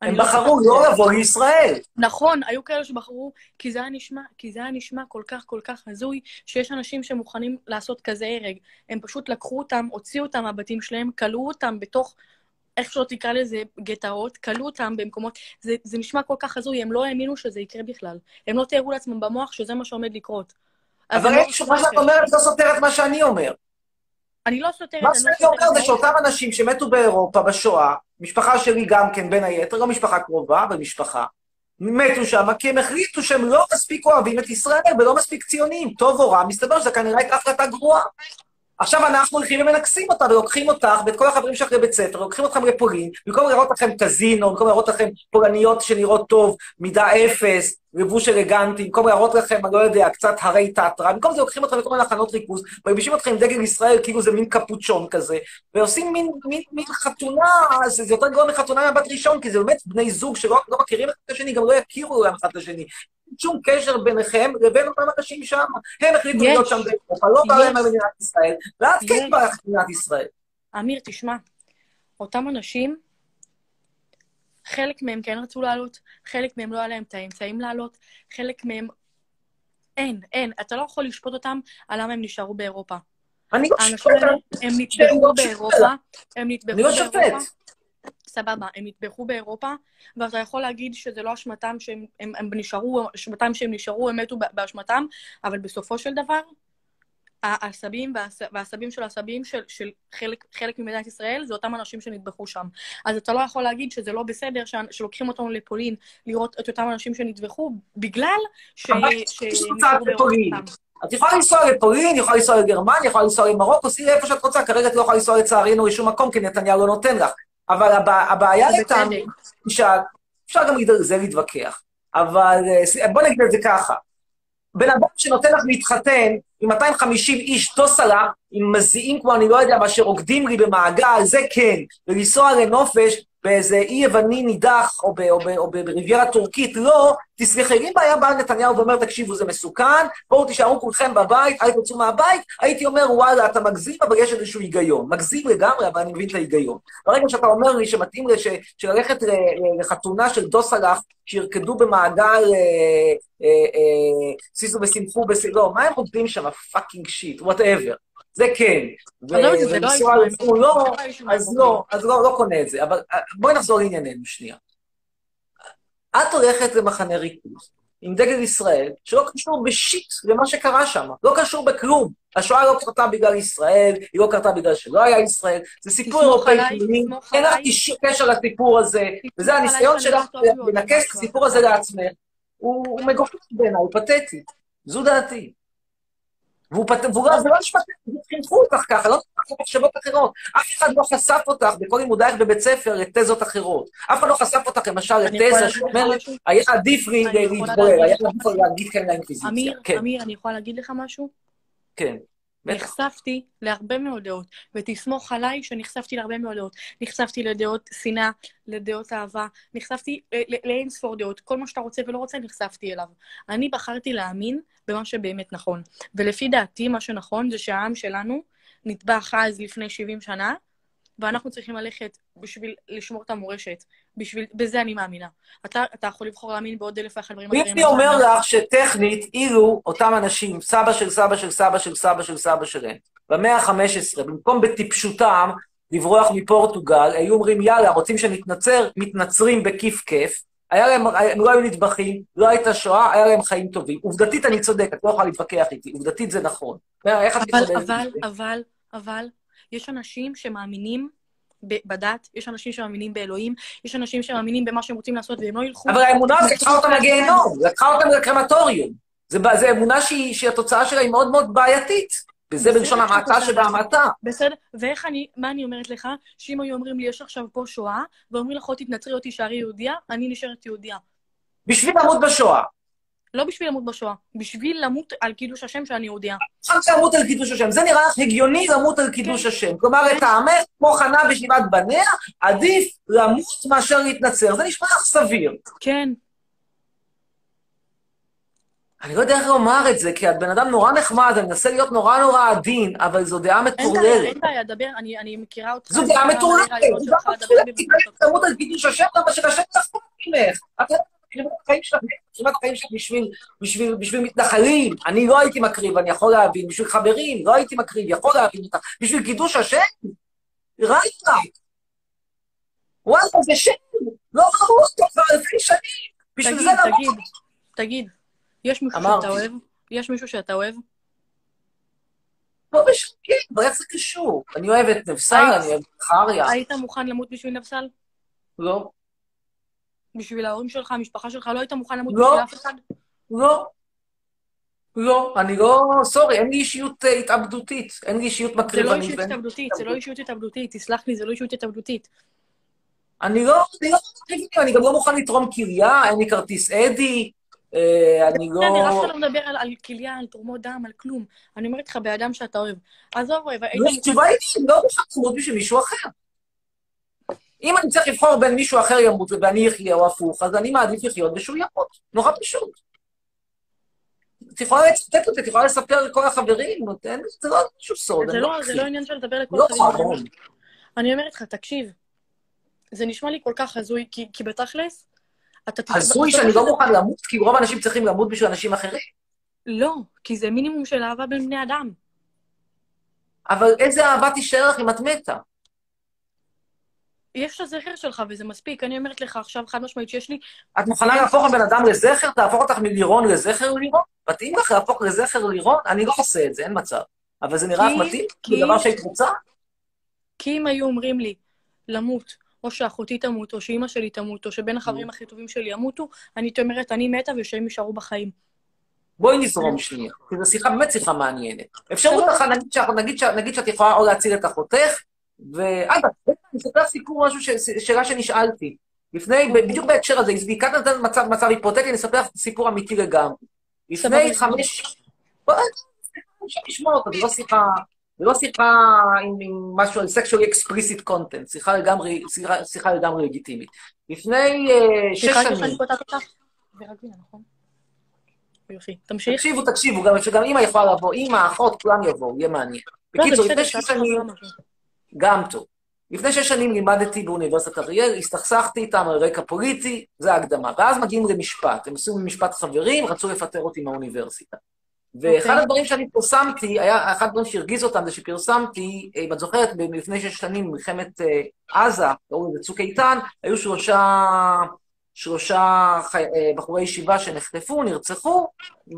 הם
לא
בחרו לא. לבוא לישראל.
נכון, היו כאלה שבחרו, כי זה היה נשמע, כי זה היה נשמע כל כך כל כך הזוי, שיש אנשים שמוכנים לעשות כזה הרג. הם פשוט לקחו אותם, הוציאו אותם מהבתים שלהם, כלאו אותם בתוך, איך שלא תקרא לזה, גטאות, כלאו אותם במקומות, זה, זה נשמע כל כך הזוי, הם לא האמינו שזה יקרה בכלל. הם לא תיארו לעצמם במוח שזה מה שעומד לקרות.
אבל
לא
אין שום- מה שאת אומרת לא סותר את מה שאני אומר.
אני לא סותרת,
מה
לא
שאני אומר. זה שאותם אנשים שמתו באירופה בשואה, משפחה שלי גם כן בין היתר, לא משפחה קרובה, אבל משפחה, מתו שם כי הם החליטו שהם לא מספיק אוהבים את ישראל ולא מספיק ציונים. טוב או רע, מסתבר שזו כנראה הייתה החלטה גרועה. עכשיו אנחנו הולכים ומנכסים אותה ולוקחים אותך ואת כל החברים שלך לבית ספר, לוקחים אתכם לפולין, במקום לראות לכם קזינו, במקום לראות לכם פולניות שנראות טוב, מידה אפס, לבוש אלגנטי, במקום להראות לכם, אני לא יודע, קצת הרי תיאטרה, במקום זה לוקחים אתכם לכל מיני מחנות ריכוז, מלבישים אתכם עם דגל ישראל כאילו זה מין קפוצ'ון כזה, ועושים מין, מין, מין חתונה, זה, זה יותר גרוע מחתונה מהבת ראשון, כי זה באמת בני זוג שלא לא מכירים אחד את השני, גם לא יכירו להם אחד את השני. שום קשר ביניכם לבין אותם אנשים שם. הם החליטו. להיות שם באירופה, לא בא להם. על מדינת ישראל, ואז כן. בא לך מדינת ישראל.
אמיר, תשמע, אותם אנשים, חלק מהם כן רצו לעלות, חלק מהם לא היה להם את האמצעים לעלות, חלק מהם... אין, אין. אתה לא יכול לשפוט אותם על למה הם נשארו באירופה.
אני לא שופט,
הם נטבחו
לא.
באירופה, הם נטבחו
אני לא
באירופה.
שופט.
סבבה, הם נטבחו באירופה, ואתה יכול להגיד שזה לא אשמתם שהם הם, הם נשארו, אשמתם שהם נשארו, הם מתו באשמתם, אבל בסופו של דבר, העשבים והעש- והעשבים של העשבים של, של חלק, חלק ממדינת ישראל, זה אותם אנשים שנטבחו שם. אז אתה לא יכול להגיד שזה לא בסדר ש, שלוקחים אותנו לפולין לראות את אותם אנשים שנטבחו, בגלל ש...
את יכולה לנסוע לפולין, יכולה לנסוע לגרמניה, יכולה לנסוע למרוקו, סעי איפה שאת רוצה, כרגע את לא יכולה לנסוע לצערנו לשום מקום, כי נתניהו לא נותן לך. אבל הבע- הבעיה. לטעמי, אפשר גם על זה להתווכח, אבל אה, בוא נגיד את זה ככה. בן אדם שנותן לך להתחתן עם 250 איש דוסלה, עם מזיעים כמו אני לא יודע מה, שרוקדים לי במעגל, זה כן, ולנסוע לנופש באיזה אי יווני נידח, או, ב, או, ב, או בריביירה טורקית, לא, תסלחי לי, אם היה בא נתניהו ואומר, תקשיבו, זה מסוכן, בואו תישארו כולכם בבית, אל תצאו מהבית, הייתי אומר, וואלה, אתה מגזים, אבל יש איזשהו היגיון. מגזים לגמרי, אבל אני מבין את ההיגיון. ברגע שאתה אומר לי שמתאים לש, שללכת לחתונה של דוס, שירקדו במעגל אה, אה, אה, שישו ושמחו, בס... לא, מה הם רוקדים שם? fucking shit, whatever. זה כן.
זה לא
ולנסוע
היו
לחו"ל, לא,
לא
אז. לא, אז לא, לא קונה את זה. אבל אה, בואי נחזור לענייננו שנייה. את הולכת למחנה ריכוז עם דגל ישראל, שלא קשור ב shit למה שקרה שם, לא קשור בכלום. השואה לא קרתה בגלל ישראל, היא לא קרתה בגלל שלא היה ישראל, זה סיפור אירופאי פנימי, אין לך קשר לסיפור הזה, וזה הניסיון שלך
לא
לנכס את. הסיפור הזה לעצמך, הוא הוא מגוחך בעיניי, הוא פתטי. זו דעתי. והוא פת... והוא לא, זה לא נשמע, חינכו אותך ככה, לא נשמע מחשבות אחרות. אף אחד לא חשף אותך בכל לימודייך בבית ספר לתזות אחרות. אף אחד לא חשף אותך למשל לתזה
לך
שאומרת? היה עדיף
להגיד
היה
לך
עדיף להגיד כן לאינקוויזיציה.
אמיר,
כן,
אמיר, אני יכולה להגיד לך משהו?
כן.
נחשפתי להרבה מאוד דעות, ותסמוך עליי שנחשפתי להרבה מאוד דעות. נחשפתי לדעות שנאה, לדעות אהבה, נחשפתי לאין ספור דעות. כל מה שאתה רוצה ולא רוצה, נחשפתי אליו. אני בחרתי להאמין במה שבאמת נכון. ולפי דעתי, מה שנכון זה שהעם שלנו נטבח אז לפני 70 שנה, ואנחנו צריכים ללכת בשביל לשמור את המורשת. בשביל, בזה אני מאמינה. אתה, אתה יכול לבחור להאמין בעוד אלף ואחת דברים אחרים.
אני אומר לך שטכנית, אילו אותם אנשים, סבא של סבא של סבא של סבא של סבא שלהם, במאה ה-15, במקום בטיפשותם לברוח מפורטוגל, היו אומרים, יאללה, רוצים שנתנצר, מתנצרים בכיף כיף, היה להם, הם לא היו נטבחים, לא הייתה שואה, היה להם חיים טובים. עובדתית אני צודק, את לא יכולה להתווכח איתי, עובדתית זה נכון. איך את
אבל, אבל? אבל, אבל, יש אנשים שמאמינים בדת, יש אנשים שמאמינים באלוהים, יש אנשים שמאמינים במה שהם רוצים לעשות והם לא ילכו...
אבל האמונה הזאת לקחה אותם לגיהנום, לקחה אותם לקרמטוריום. זה אמונה שהיא, שהתוצאה שלה היא מאוד מאוד בעייתית. וזה בלשון המעטה. שבהמעטה.
בסדר, ואיך אני, מה אני אומרת לך? שאם היו אומרים לי, יש עכשיו פה שואה, ואומרים לך, או תתנצרי או תישארי יהודייה, אני נשארת יהודייה.
בשביל למות בשואה.
לא בשביל למות בשואה, בשביל למות על קידוש השם שאני יהודייה.
עכשיו למות על קידוש השם. זה נראה לך הגיוני למות על קידוש
כן.
השם. כלומר, את העמך, כמו חנה בשבעת בניה, עדיף למות מאשר להתנצר. זה נשמע לך סביר.
כן,
אני לא יודע איך לומר את זה, כי את בן אדם נורא נחמד, אני מנסה להיות נורא נורא עדין, אבל זו דעה
אין בעיה,
מטורללת.
אין בעיה, דבר, אני, אני מכירה אותך.
זו דעה מטורללת. זו דעה מטורללת. למות על קידוש השם, למה שקשה לחפות ממך. את יודעת, מקריבה את החיים שלך, מקריבה את החיים שלך בשביל, בשביל, בשביל מתנחלים. אני לא הייתי מקריב, אני יכול להבין. בשביל חברים, לא הייתי מקריב, יכול להבין אותך. בשביל קידוש השם? ראית? וואלה, זה שם. לא ראו אותו כבר אלפי שנים. בשביל
תגיד,
זה למות.
תגיד, תגיד, יש מישהו
אמרתי.
שאתה אוהב? יש מישהו שאתה אוהב?
לא משנה, אבל איך זה קשור? אני אוהב את נבסל,
היית-
אני אוהב את חריה.
היית מוכן למות בשביל נפסל?
לא,
בשביל ההורים שלך, המשפחה שלך, לא היית מוכן למות
לא.
בשביל אף אחד?
לא. לא, אני לא, סורי, אין לי אישיות אה, התאבדותית, אין לי אישיות
זה לא
מקריבנית.
אישיות התאבדותית, זה לא אישיות התאבדותית, תסלח לי, זה לא אישיות התאבדותית.
אני לא, אני לא מקריבנית, אני גם לא מוכן לתרום כליה, אין לי כרטיס אדי, אה, אני לא...
בסדר, אף אחד לא מדבר על- כליה, על תרומות דם, על כלום. אני אומרת לך, באדם שאתה אוהב. עזוב, אוהב,
לא. התשובה היא, אני לא מוכן למות בשביל מישהו אחר. אם אני צריך לבחור בין מישהו אחר ימות ואני אחיה או הפוך, אז אני מעדיף לחיות ושהוא ימות. נורא פשוט. את יכולה לצטט אותי, את יכולה לספר לכל החברים, זה לא משהו סוד.
זה
אני
לא- זה
אכחיש.
לא עניין של לדבר לכל
לא
החברים.
חרון.
אני אומרת לך, תקשיב, זה נשמע לי כל כך הזוי, כי כי בתכלס, אתה... תת-
הזוי שאני לא מוכן למות, כי רוב האנשים צריכים למות בשביל אנשים אחרים.
לא, כי זה מינימום של אהבה בין בני אדם.
אבל איזה אהבה תישאר לך אם את מתה?
יש את הזכר שלך וזה מספיק. אני אומרת לך עכשיו חד משמעית שיש לי...
את מוכנה להפוך בן אדם לזכר? תהפוך אותך מלירון לזכר לירון? מתאים לך להפוך לזכר לירון? אני לא עושה את זה, אין מצב. אבל זה נראה לך מתאים?
כי-
זה דבר שהיית רוצה?
כי אם היו אומרים לי למות, או שאחותי תמות, או שאימא שלי תמות, או שבין החברים הכי טובים שלי ימותו, אני הייתי אומרת, אני מתה ושהם יישארו בחיים.
בואי נזרום שנייה, כי זו שיחה, באמת שיחה מעניינת. אפשרות אחת, נגיד שאת יכולה או להציל את אחותך, ואגב, אני אספר סיפור, משהו, ש- שאלה שנשאלתי. לפני, בדיוק בהקשר הזה, הזדיקת נתן מצב, מצב היפותטי, אני אספר סיפור אמיתי לגמרי. לפני. חמש... אפשר לשמוע אותו, זו לא שיחה... זה לא שיחה עם, עם משהו על sexually explicit content, שיחה לגמרי, שיחה, שיחה לגמרי לגיטימית. לפני uh, שש
סליחה
שנים...
שאני קוטעת אותך? נכון? יופי. תמשיך.
תקשיבו, תקשיבו, גם שגם אימא יכולה לבוא, אימא, אחות, כולם יבואו, יהיה מעניין. בקיצור, לפני שש שנים,
משהו.
גם טוב. לפני שש שנים לימדתי באוניברסיטת אריאל, הסתכסכתי איתם על רקע פוליטי, זה ההקדמה. ואז מגיעים למשפט, הם עשו משפט חברים, רצו לפטר אותי מהאוניברסיטה. ואחד
אוקיי.
הדברים שאני פרסמתי, היה, אחד הדברים שהרגיז אותם זה שפרסמתי, אם את זוכרת, לפני שש שנים, מלחמת אה, עזה, קראו לזה צוק איתן, היו שלושה, שלושה חי, אה, בחורי ישיבה שנחטפו, נרצחו,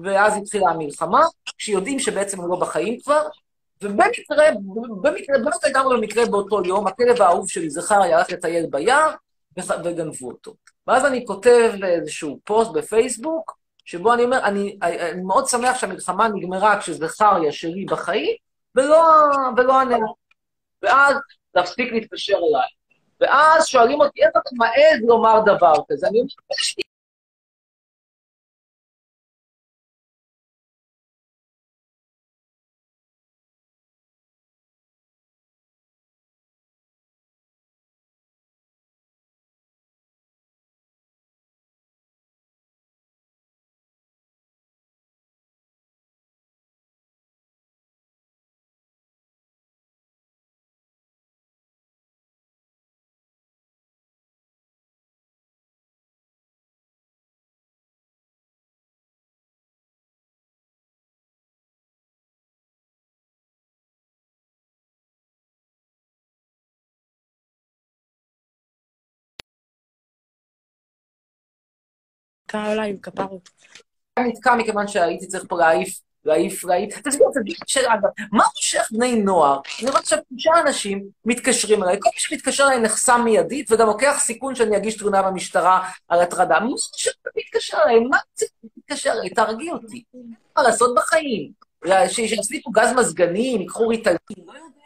ואז התחילה המלחמה, כשיודעים שבעצם הם לא בחיים כבר, ובמקרה, במקרה, באמת לגמרי במקרה באותו יום, הכלב האהוב שלי, זכריה, הלך לטייל ביער, וגנבו אותו. ואז אני כותב איזשהו פוסט בפייסבוק, שבו אני אומר, אני, אני מאוד שמח שהמלחמה נגמרה כשזכריה שלי בחיים, ולא, ולא הנר. ואז להפסיק להתקשר אליי. ואז שואלים אותי, איך אתה מעז לומר דבר כזה? אני אומר,
נתקע עליי, כפרות.
היה נתקע מכיוון שהייתי צריך פה להעיף, להעיף, להעיף. תסביר, תסביר, שאלה, אגב, מה מושך בני נוער? אני רואה תשעה אנשים מתקשרים אליי, כל מי שמתקשר אליי נחסם מיידית, וגם לוקח סיכון שאני אגיש תלונה במשטרה על הטרדה. מה מושך להתקשר אליי? מה זה להתקשר אליי? תרגיע אותי. מה לעשות בחיים? שיסליקו גז מזגנים, ייקחו ריטלין, לא יודע.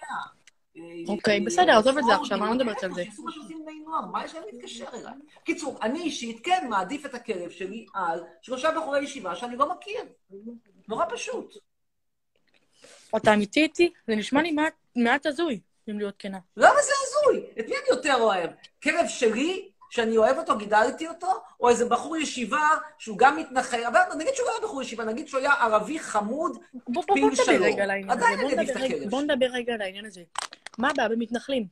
אוקיי, בסדר, עזוב את זה עכשיו, אני לא מדברת על זה.
שיעשו מה יש להם להתקשר אליי? קיצור, אני אישית כן מעדיף את הכלב שלי על שלושה בחורי ישיבה שאני לא מכיר. נורא פשוט.
אתה אמיתי איתי? זה נשמע לי מעט- הזוי, אם להיות כנה.
למה זה הזוי? את מי אני יותר אוהב? כלב שלי, שאני אוהב אותו, גידלתי אותו, או איזה בחור ישיבה שהוא גם מתנחל, אבל נגיד שהוא לא היה בחור ישיבה, נגיד שהוא היה ערבי חמוד, פיל שלום. עדיין אני
נדבר
את הכלב
בוא. נדבר רגע על העניין הזה. מה הבעיה במתנחלים?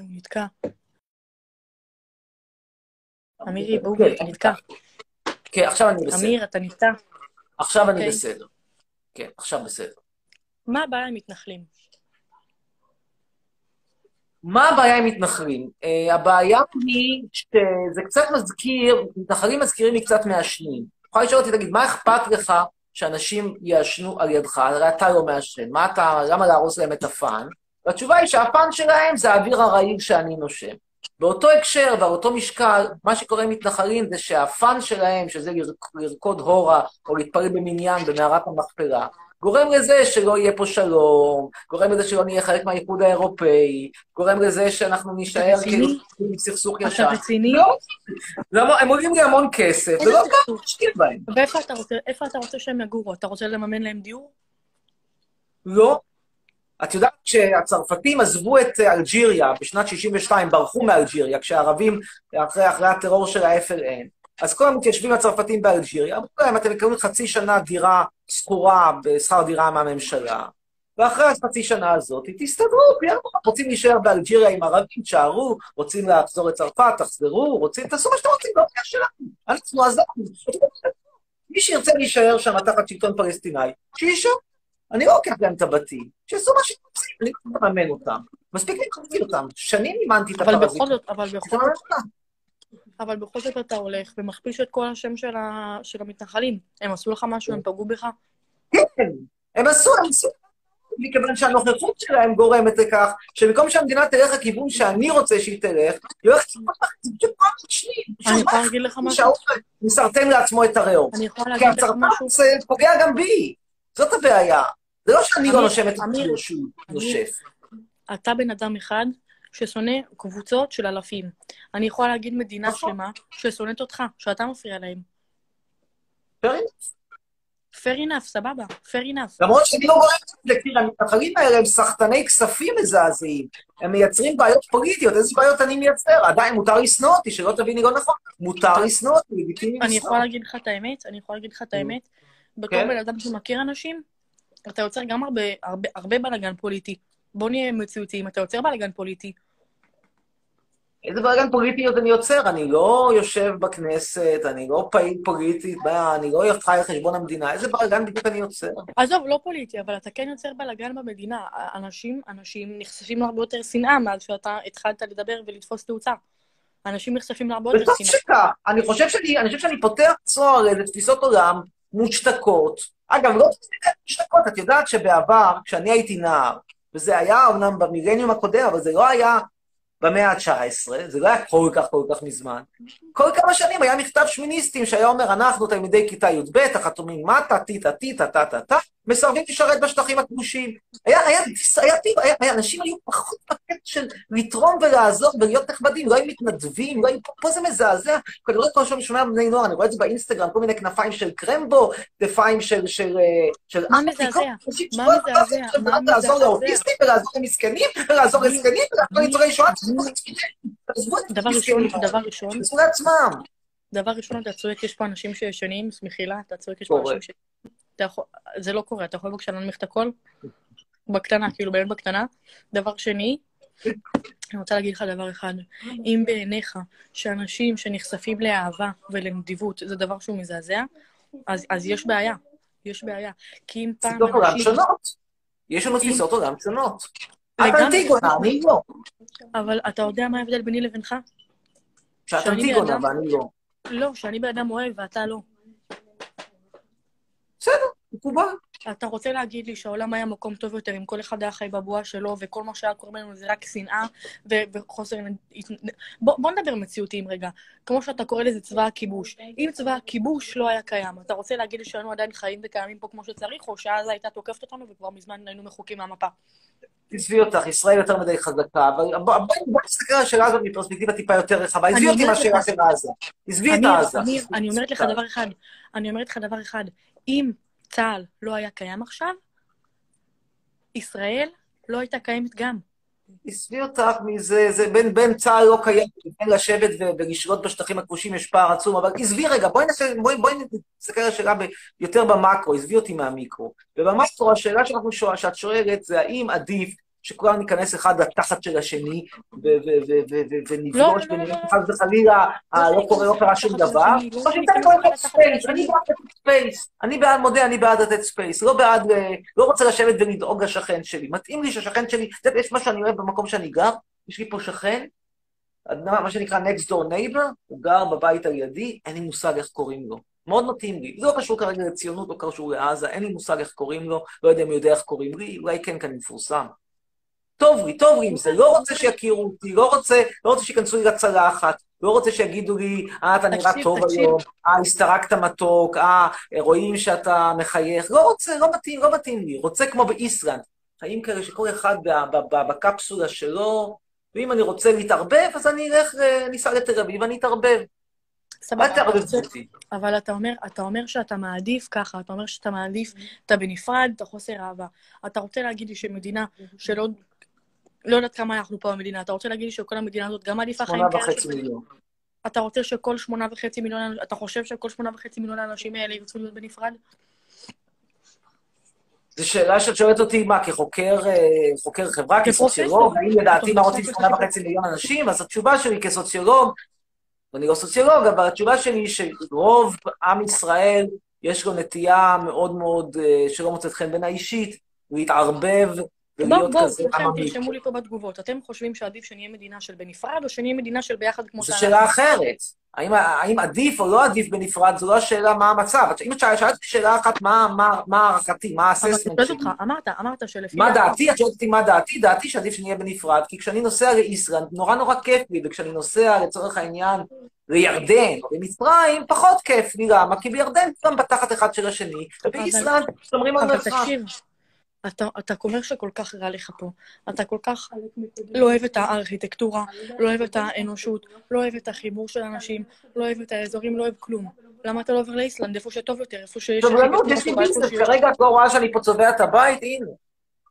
הוא נתקע. אמירי,
כן,
אתה נתקע.
כן, עכשיו אני בסדר.
אמיר, אתה נתקע.
עכשיו אני
אוקיי.
בסדר. כן, עכשיו בסדר.
מה הבעיה עם מתנחלים?
מה הבעיה עם מתנחלים? Uh, הבעיה היא שזה קצת מזכיר, מתנחלים מזכירים לי קצת מעשנים. יכולה לשאול אותי, תגיד, מה אכפת לך שאנשים יעשנו על ידך? הרי אתה לא מעשן. מה אתה, למה להרוס להם את הפאן? והתשובה היא שהפאן שלהם זה האוויר הרעיל שאני נושם. באותו הקשר ועל אותו משקל, מה שקורה עם מתנחלים זה שהפאן שלהם, שזה לרק- לרקוד הורה או להתפלל במניין במערת המכפלה, גורם לזה שלא יהיה פה שלום, גורם לזה שלא נהיה חלק מהאיחוד האירופאי, גורם לזה שאנחנו נישאר? כאילו עם סכסוך
אתה
ישן.
רציני?
לא, הם עולים לי המון כסף, ולא
סכסוך?
גם משקיע בהם.
ואיפה אתה רוצה, אתה רוצה שהם יגורו? אתה רוצה לממן להם דיור?
לא. את יודעת שהצרפתים עזבו את אה, אלג'יריה בשנת 62, ברחו מאלג'יריה, כשהערבים, אחרי, אחרי הטרור של ה-FLN, אז כל המתיישבים הצרפתים באלג'יריה, אמרו להם, אתם מקבלים חצי שנה דירה שכורה בשכר דירה מהממשלה, ואחרי החצי שנה הזאת, תסתדרו, יאללה, רוצים להישאר באלג'יריה עם ערבים, תשארו, רוצים לחזור לצרפת, תחזרו, רוצים, תעשו מה שאתם רוצים, לא בעיה שלנו. אנחנו עזבנו. מי שירצה להישאר שם תחת שלטון פלסטיני, שיישאר. אני לא לוקח להם את הבתים, שיעשו מה שהם רוצים, אני לא מממן אותם. מספיק להוציא אותם. שנים מימנתי את
אבל
הפרזיט.
בכל זאת, אבל בכל
תממן
זאת. אבל בכל זאת אתה הולך ומכפיש את כל השם של ה- של המתנחלים. הם עשו לך משהו, הם פגעו בך?
כן, הם עשו, הם עשו. מכיוון שהנוכחות שלהם גורמת לכך שבמקום שהמדינה תלך לכיוון שאני רוצה שהיא תלך, היא הולכת אחר, זה פשוט כל השנים.
אני יכולה להגיד לך משהו?
שהאו"ם מסרטן לעצמו את הריאות.
אני יכולה
כי
להגיד לך משהו?
הצרפת זה פוגע גם בי. זאת הבעיה. זה לא שאני לא נושם את הציור שהוא. נושף.
אתה בן אדם אחד ששונא קבוצות של אלפים. אני יכולה להגיד מדינה
נכון.
שלמה ששונאת אותך, שאתה מפריע להם.
fair enough,
סבבה, fair enough.
למרות שאני לא גורם לזה, תראה, המתנחלים האלה הם סחטני כספים מזעזעים. הם מייצרים בעיות פוליטיות, איזה בעיות אני מייצר? עדיין מותר לשנוא אותי, שלא תביני לא נכון. מותר לשנוא אותי, לגיטימי
אני
לשנוא.
יכולה להגיד לך את האמת? אני יכולה להגיד לך את האמת? בתור
כן.
בן אדם שמכיר אנשים, אתה יוצר גם הרבה בלאגן פוליטי. בוא נהיה מציאותיים, אתה יוצר בלאגן פוליטי.
איזה בלאגן פוליטי עוד אני יוצר? אני לא יושב בכנסת, אני לא פעיל פוליטית, אני לא חי על חשבון המדינה. איזה בלאגן בדיוק אני יוצר?
עזוב, לא פוליטי, אבל אתה כן יוצר בלאגן במדינה. אנשים, אנשים נחשפים להרבה יותר שנאה מאז שאתה התחלת לדבר ולתפוס תאוצה. אנשים נחשפים להרבה יותר
וטוב
שנאה.
שכך. אני חושב שאני, אני חושב שאני פותח צוהר לאיזה תפיסות עולם מושתקות. אגב, לא מושתקות, את יודעת שבעבר, כשאני הייתי נער, וזה היה אומנם במילניום הקודם, אבל זה לא היה במאה ה-19, זה לא היה כל כך כל כך מזמן. כל כמה שנים היה מכתב שמיניסטים שהיה אומר, אנחנו תלמידי כיתה י"ב, החתומים מטה, טיטה טיטה טה טה טה, מסרבים לשרת בשטחים הכבושים. היה, היה, היה, היה, היה, היה, אנשים היו פחות בקטע של לתרום ולעזור ולהיות נכבדים, לא היו מתנדבים, לא היו, פה, פה זה מזעזע. אני רואה כל פעם שומע בני נוער, אני רואה את זה באינסטגרם, כל מיני כנפיים של קרמבו, כתפיים של... של, אה, של
מה מזעזע? מה מזעזע? מה
לעזור
מזעזע?
לאוטיסטים ולעזור למסכנים, ולעזור לזקנים, ולעזור לניצולי שואה, תעזבו את
דבר ראשון, דבר ראשון. דבר ראשון, אתה צועק, יש פה אנשים שישנים, מחילה, אתה צועק, יש פה. אנשים ש... אתה יכול... זה לא קורה, אתה יכול בבקשה להנמיך את הכל? בקטנה, כאילו, באמת בקטנה. דבר שני, אני רוצה להגיד לך דבר אחד. אם בעיניך שאנשים שנחשפים לאהבה ולנדיבות זה דבר שהוא מזעזע, אז, אז יש בעיה. יש בעיה. כי אם פעם
תפיסות עולם. שונות. יש לנו תפיסות עולם שונות. את. אנטיגונה, אני לא.
אבל אתה יודע מה ההבדל ביני לבינך?
שאת אנטיגונה ואני לא.
לא, שאני בן אדם אוהב ואתה לא.
בסדר, מקובל.
אתה רוצה להגיד לי שהעולם היה מקום טוב יותר אם כל אחד היה חי בבועה שלו, וכל מה שהיה קורה בינינו זה רק שנאה ו- וחוסר... בוא, בוא נדבר מציאותיים רגע. כמו שאתה קורא לזה צבא הכיבוש. אם צבא הכיבוש לא היה קיים, אתה רוצה להגיד לי שהיינו עדיין חיים וקיימים פה כמו שצריך, או שעזה הייתה תוקפת אותנו וכבר מזמן היינו מחוקים מהמפה?
עזבי אותך, ישראל יותר מדי חזקה, אבל בוא- נסתכל על השאלה הזאת מפרספקטיבה טיפה יותר רחבה. עזבי אותי מהשאלה של עזה. עזבי את עזה.
אני אומרת לך דבר אחד. אני אומרת לך דבר אחד. אם צה"ל לא היה קיים עכשיו, ישראל לא הייתה קיימת גם.
עזבי אותך מזה, זה בין, בין צה"ל לא קיים, בין לשבת ולשלוט בשטחים הכבושים יש פער עצום, אבל עזבי רגע, בואי נעשה, בואי, בואי נסתכל על השאלה ב- יותר במקרו, עזבי אותי מהמיקרו. ובמקרו השאלה שאנחנו שואל, שאת שואלת זה האם עדיף שכולנו ניכנס אחד לתחת של השני ונפגוש
לא, לא,
ונראה
לא.
חס וחלילה, אה, לא קורה, לא קרה שום
תחת של
דבר,
לא
או שניתן
להיכנס
כל אחד
space.
אני בעד לתת space, אני בעד, מודה, אני בעד לתת space, לא בעד, ל- לא רוצה לשבת ולדאוג לשכן שלי, מתאים לי שהשכן שלי, אתה יודע, יש מה שאני אוהב במקום שאני גר, יש לי פה שכן, מה שנקרא next door neighbor, הוא גר בבית על ידי, אין לי מושג איך קוראים לו. מאוד מתאים לי. זה לא קשור כרגע לציונות, לא קשור לעזה, אין לי מושג איך קוראים לו, לא יודע אם הוא יודע איך קוראים לי, אולי כן, כי אני מפורסם. טוב לי, טוב לי עם זה, לא רוצה שיכירו אותי, לא רוצה, לא רוצה שייכנסו לי לצלחת, לא רוצה שיגידו לי, אה, אתה נראה טוב. היום, אה, הסתרקת מתוק, אה, רואים שאתה מחייך, לא רוצה, לא מתאים, לא מתאים לי. רוצה כמו באיסלנד, חיים כאלה שכל אחד בקפסולה שלו, ואם אני רוצה להתערבב, אז אני אלך, אה, ניסע לתל אביב ואני אתערבב.
סבבה, אבל-. אבל אתה אומר, אתה אומר שאתה מעדיף ככה, אתה אומר שאתה מעדיף, אתה בנפרד, אתה חוסר אהבה. אתה רוצה להגיד לי שמדינה שלא... לא יודעת כמה אנחנו פה במדינה, אתה רוצה להגיד לי שכל המדינה הזאת גם מעדיפה חיים
שמונה
כאלה?
וחצי
של-
מיליון.
אתה רוצה שכל שמונה וחצי מיליון, אתה חושב שכל שמונה וחצי מיליון האנשים האלה ירצו להיות בנפרד?
זו שאלה שאת שואלת אותי, מה, כחוקר אה, חוקר חברה. כסוציולוג, האם לדעתי מה רוצים. שמונה וחצי מיליון אנשים? אז התשובה שלי כסוציולוג, ואני לא סוציולוג, אבל התשובה שלי היא שרוב עם ישראל, יש לו נטייה מאוד מאוד, אה, שלא מוצאת חן בעיניי אישית, להתערבב
בואו, בואו,
עממי.
תרשמו לי פה בתגובות. אתם חושבים שעדיף שנהיה מדינה של בנפרד, או שנהיה מדינה של ביחד כמו
זו? שאלה אחרת. האם, האם עדיף או לא עדיף בנפרד, זו לא השאלה מה המצב. אם את שאלת שאלה אחת, מה, הערכתי, מה האססמנט
שואלת
שלי.
אותך, אמרת, אמרת שלפי...
מה דעתי? את שואלת אותי מה דעתי? דעתי שעדיף שנהיה בנפרד, כי כשאני נוסע לאיסלנד, נורא נורא כיף לי, וכשאני נוסע לצורך העניין לירדן או למצרים, פחות כיף לי. למה? כי בירדן כולם בתחת אחד של השני, ובאיסלנד שומרים על מרחק.
אתה, אתה אומר שכל כך רע לך פה. אתה כל כך לא אוהב את הארכיטקטורה, לא אוהב את האנושות, לא אוהב את החיבור של אנשים, לא אוהב את האזורים, לא אוהב כלום. למה אתה לא עבר לאיסלנד, איפה שטוב יותר, איפה שיש...
סבלנות,
ארכיטקטורה
יש לי ביזנס, כרגע את לא רואה שאני פה צובע את הבית? הנה.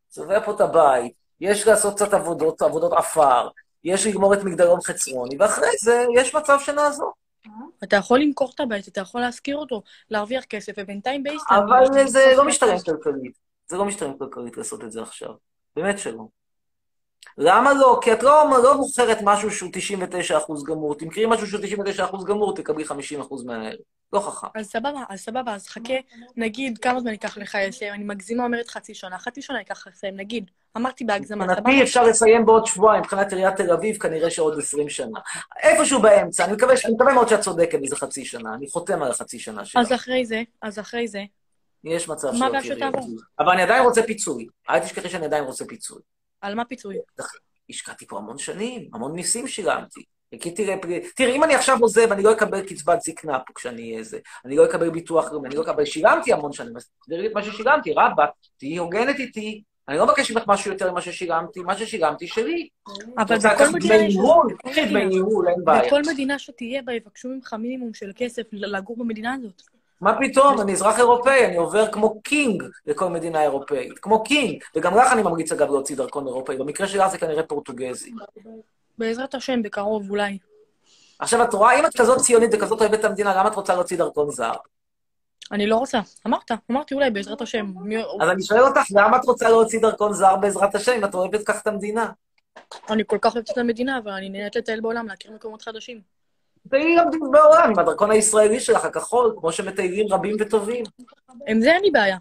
צובע פה את הבית, יש לעשות קצת עבודות, עבודות עפר, יש לגמור את מגדלון חצרוני, ואחרי זה יש מצב שנעזור.
אתה יכול למכור את הבית, אתה יכול להשכיר אותו, להרוויח כסף, ובינתיים באיסלנד...
אבל זה לא משתלם כלכלית. זה לא משתלם כלכלית לעשות את זה עכשיו. באמת שלא. למה לא? כי את לא, לא מוכרת משהו שהוא 99% גמור. תמכרי משהו שהוא 99% גמור, תקבלי 50% מהערך. לא חכם.
אז סבבה, אז סבבה, אז חכה, נגיד, כמה זמן ייקח לך לסיים? אני מגזימה אומרת חצי שנה, חצי שנה ייקח לך לסיים, נגיד. אמרתי בהגזמה, סבבה?
מבחינתי אפשר לסיים בעוד שבועיים, מבחינת עיריית תל אביב כנראה שעוד 20 שנה. איפשהו באמצע, אני מקווה, אני מקווה מאוד שאת צודקת מזה חצי שנה, אני חותם על החצי שנה שלך.
אז אחרי זה, אז אחרי זה,
יש מצב
מה
שלא
הבעיה
תראי
שתעבור?
אותי. אבל אני עדיין רוצה פיצוי. אל תשכחי שאני עדיין רוצה פיצוי.
על מה פיצוי?
השקעתי פה המון שנים, המון מיסים שילמתי. תראה, אם אני עכשיו עוזב, אני לא אקבל קצבת זקנה פה כשאני אהיה זה. אני לא אקבל ביטוח לאומי, אני לא אקבל... שילמתי המון שנים, אז תראי את מה ששילמתי, רבאק, תהיי הוגנת איתי. אני לא מבקש ממך משהו יותר ממה ששילמתי, מה ששילמתי שלי.
אבל בכל מדינה
דמי
יש...
ניהול,
בכל
קחי דמי
מדינה.
ניהול, אין בעיה.
בכל מדינה שתהיה בה יבקשו ממך מינימום של כסף לגור במדינה הזאת.
מה פתאום, אני אזרח אירופאי, אני עובר כמו king לכל מדינה אירופאית, כמו king. וגם לך אני ממליץ, אגב, להוציא דרכון אירופאי. במקרה שלך זה כנראה פורטוגזי.
בעזרת השם, בקרוב אולי.
עכשיו, את רואה, אם את כזאת ציונית וכזאת אוהבת את המדינה, למה את רוצה להוציא דרכון זר?
אני לא רוצה. אמרת, אמרתי אולי בעזרת השם.
אז אני שואל אותך, למה את רוצה להוציא דרכון זר בעזרת השם, אם את אוהבת כך את המדינה?
אני כל כך אוהבת את המדינה, אבל אני נהנית לטייל בעולם, להכיר מקומות חדשים.
תהיי גם בעולם עם הדרכון הישראלי שלך, הכחול, כמו שמטיילים רבים וטובים.
עם זה אין לי בעיה.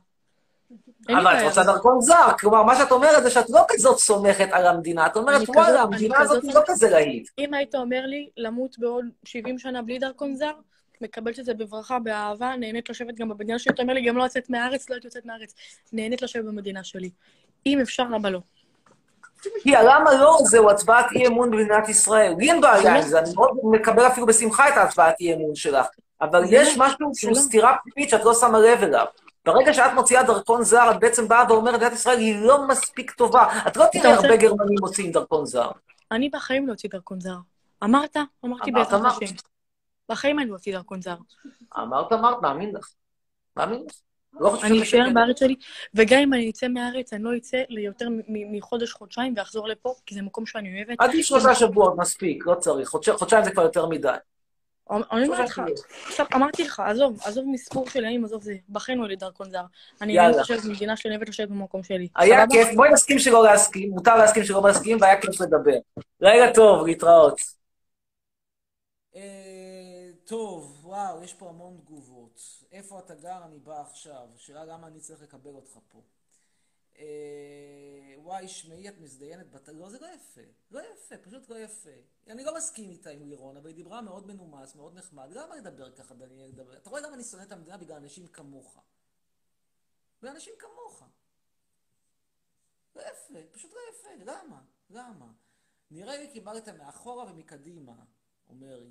אבל את. רוצה דרכון זר. כלומר, מה שאת אומרת זה שאת לא כזאת סומכת על המדינה. את אומרת, וואלה, המדינה הזאת היא לא. כזה להיט.
אם היית אומר לי למות בעוד 70 שנה בלי דרכון זר, מקבלת את זה בברכה, באהבה, נהנית לשבת גם במדינה שלי. אתה אומר לי, גם לא לצאת מהארץ, לא הייתי יוצאת מהארץ. נהנית לשבת במדינה שלי. אם אפשר, למה לא?
כי הלמה לא זהו הצבעת אי אמון במדינת ישראל. לי אין בעיה עם זה, אני מאוד מקבל אפילו בשמחה את ההצבעת אי אמון שלך. אבל יש
לא,
משהו שהוא. סתירה פנימית שאת לא שמה לב אליו. ברגע שאת מוציאה דרכון זר, את בעצם באה ואומרת, מדינת ישראל היא לא מספיק טובה. את לא תראה הרבה גרמנים מוציאים דרכון זר.
אני בחיים לא אוציא דרכון זר. אמרת? אמרתי
אמרת,
בעזרת. השם. בחיים אני לא אוציא דרכון זר.
אמרת, אמרת, מאמין לך. מאמין לך. לא חושב
אני אשאר. בארץ שלי, וגם אם אני אצא מהארץ, אני לא אצא ליותר מחודש, חודשיים, ואחזור לפה, כי זה מקום שאני אוהבת.
עדיף שלושה שבועות, מספיק, לא צריך. חודש- חודשיים זה כבר יותר מדי.
אני אומרת לך. עכשיו אמרתי לך, עזוב, עזוב מספור של ימים, עזוב זה, בחיים לא יהיה לי דרכון זר. אני. אוהבת לשבת במדינה שלי, אני אוהבת לשבת במקום שלי.
היה? כיף, בואי נסכים שלא להסכים, מותר להסכים שלא להסכים, והיה כיף לדבר. לילה טוב, להתראות. טוב, וואו, יש פה המון תגובות. איפה אתה גר? אני בא עכשיו. שאלה למה אני צריך לקבל אותך פה. אה, וואי, שמעי, את מזדיינת בת... לא, זה לא יפה. לא יפה, פשוט לא יפה. אני לא מסכים איתה עם לירון, אבל היא דיברה מאוד מנומס, מאוד נחמד. למה לדבר ככה, דניאל? לדבר? אתה רואה למה אני שונא את המדינה? בגלל אנשים כמוך. בגלל אנשים כמוך. לא יפה, פשוט לא יפה, למה? למה? נראה לי קיבלת מאחורה ומקדימה, אומר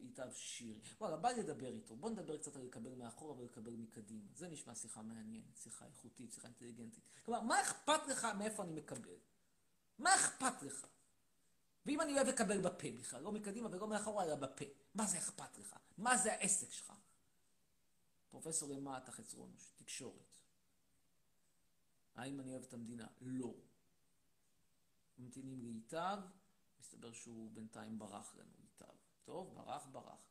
ייטב שירי. וואלה, בא לדבר איתו. בוא נדבר קצת על לקבל מאחורה ולקבל מקדימה. זה נשמע שיחה מעניינת, שיחה איכותית, שיחה אינטליגנטית. כלומר, מה אכפת לך מאיפה אני מקבל? מה אכפת לך? ואם אני אוהב לקבל בפה בכלל, לא מקדימה ולא מאחורה, אלא בפה, מה זה אכפת לך? מה זה העסק שלך? פרופסור למה אתה חצרונוש? תקשורת. האם אני אוהב את המדינה? לא. ממתינים לייטב, מסתבר שהוא בינתיים ברח לנו ייטב. טוב, ברח, ברח.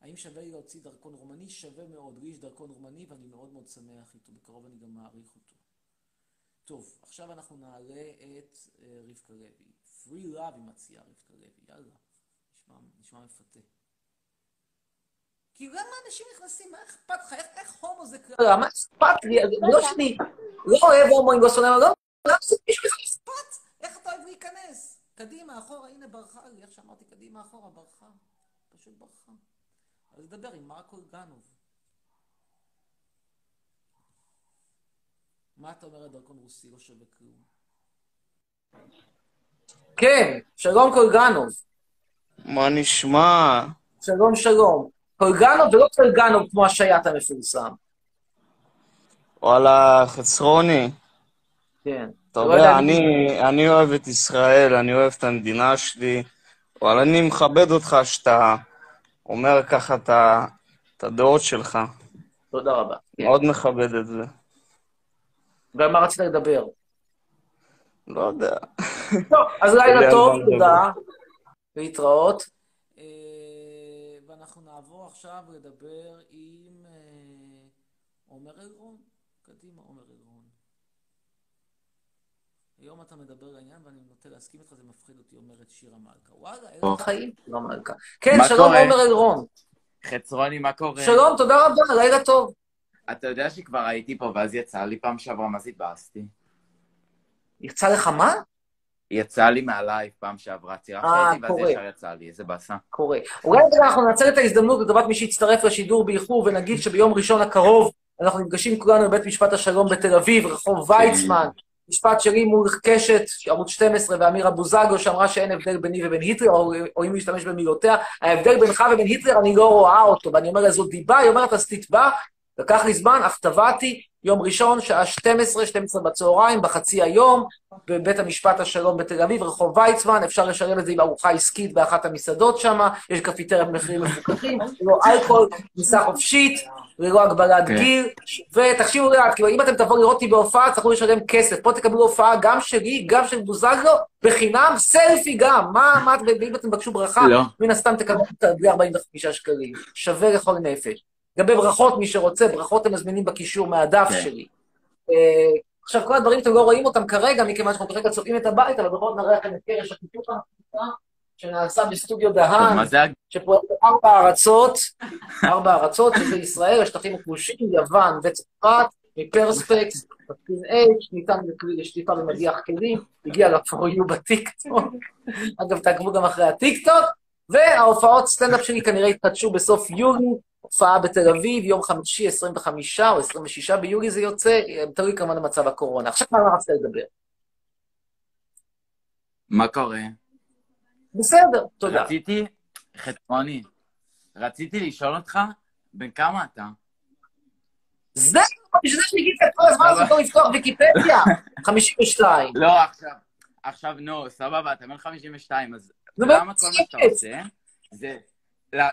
האם שווה לי להוציא דרכון רומני? שווה מאוד. לי יש דרכון רומני ואני מאוד מאוד שמח איתו. בקרוב אני גם מעריך אותו. טוב, עכשיו אנחנו נעלה את אה, רבקה לוי. פרי לאב היא מציעה רבקה לוי. יאללה. נשמע, נשמע מפתה. כי למה אנשים נכנסים? מה אכפת לך? איך, איך הומו זה קרה? מה אכפת לי? לא שאני לא אוהב הומואים, לא שונא, לא... למה זה מישהו בכלל אכפת? איך אתה אוהב להיכנס? קדימה, אחורה, הנה ברחה לי, איך שאמרתי, קדימה, אחורה, ברחה. פשוט ברחה. אז נדבר עם מרקו גנוב. מה אתה אומר על דרכון רוסי? לא שווה כלום. כן, שלום קולגנוב.
מה נשמע?
שלום שלום. קולגנוב ולא קולגנוב כמו השייט המפורסם.
וואלה, חצרוני.
כן.
אתה
לא יודע
אני, אני אוהב את ישראל, אני אוהב את המדינה שלי, אבל אני מכבד אותך שאתה אומר ככה את, את הדעות שלך.
תודה רבה.
מאוד מכבד את זה.
ועל מה רצית לדבר?
לא יודע.
טוב, אז לילה טוב. תודה. להתראות. אה, ואנחנו נעבור עכשיו לדבר עם אה, עומר אלרון. קדימה, עומר אלרון. היום אתה מדבר לעניין ואני נוטה להסכים איתך, זה מפחיד אותי, אומרת שירה מלכה. וואלה, אלה חיים, שירה מלכה. כן, שלום? עומר אלרון.
חצרוני, מה קורה?
שלום, תודה רבה, לילה טוב.
אתה יודע שכבר הייתי פה ואז יצא לי פעם שעברה, מה זה התבאסתי?
יצא לך מה?
יצא לי מהלייב פעם שעברה, צירפתי
אה,
אותי ואז. ישר יצא לי, איזה באסה.
קורה. אולי אנחנו ננצל את ההזדמנות לטובת מי שיצטרף לשידור באיחור ונגיד שביום ראשון הקרוב אנחנו נפגשים כולנו בבית משפט השלום בתל אביב, רחוב ויצמן, משפט שלי מול קשת, ערוץ 12 ואמירה בוזגלו שאמרה שאין הבדל ביני ובין היטלר, או, או אם להשתמש במילותיה, ההבדל בינך ובין היטלר אני לא רואה אותו, ואני אומר לה זו דיבה, היא אומרת אז תתבע, לקח לי זמן, אך תבעתי, יום ראשון, שעה 12, 12 בצהריים, בחצי היום, בבית המשפט השלום בתל אביב, רחוב ויצמן, אפשר לשלם את זה עם ארוחה עסקית באחת המסעדות שם, יש קפיטריית מחירים מפוקחים, ללא אלכוהול, כניסה חופשית, ללא הגבלת
כן.
גיל, ותקשיבו לאט, כאילו אם אתם תבואו לראות אותי בהופעה, תצטרכו לשלם כסף, פה תקבלו הופעה גם שלי, גם של בוזגלו, בחינם, סלפי גם, מה, מה, ואם אתם תבקשו ברכה,
לא.
מן הסתם תקבלו אותה בלי 45 שקלים, שווה לכל נפש. לגבי ברכות, מי שרוצה, ברכות הם מזמינים בקישור מהדף
כן.
שלי. אה, עכשיו, כל הדברים, אתם לא רואים אותם כרגע, מכיוון שאנחנו כרגע צובעים את הבית, אבל בכל זאת נראה לכם את קרש החיתוך שנעשה בסטודיו דהן. שפועל בארבע ארצות, ארבע ארצות, שזה ישראל, השטחים הכבושים, יוון וצרפת, מפרספקס, פסקין H, ניתן לשליפה במדיח כלים, הגיע ל-4U בטיקטוק. אגב, תעקבו גם אחרי הטיקטוק. וההופעות סטנדאפ שלי כנראה יתחדשו בסוף יולי, הופעה בתל אביב, יום חמישי, 25 או 26 ביולי זה יוצא, תלוי כמובן במצב הקורונה. עכשיו מה רצית לדבר?
מה קורה?
בסדר, תודה.
רציתי, חצרוני, רציתי לשאול אותך, בן כמה אתה?
זה, בשביל זה את כל הזמן הזה, לא לפתוח ויקיפדיה. 52.
לא, עכשיו, עכשיו, נו, סבבה, אתה בן 52, אז למה כל מה שאתה? עושה, זה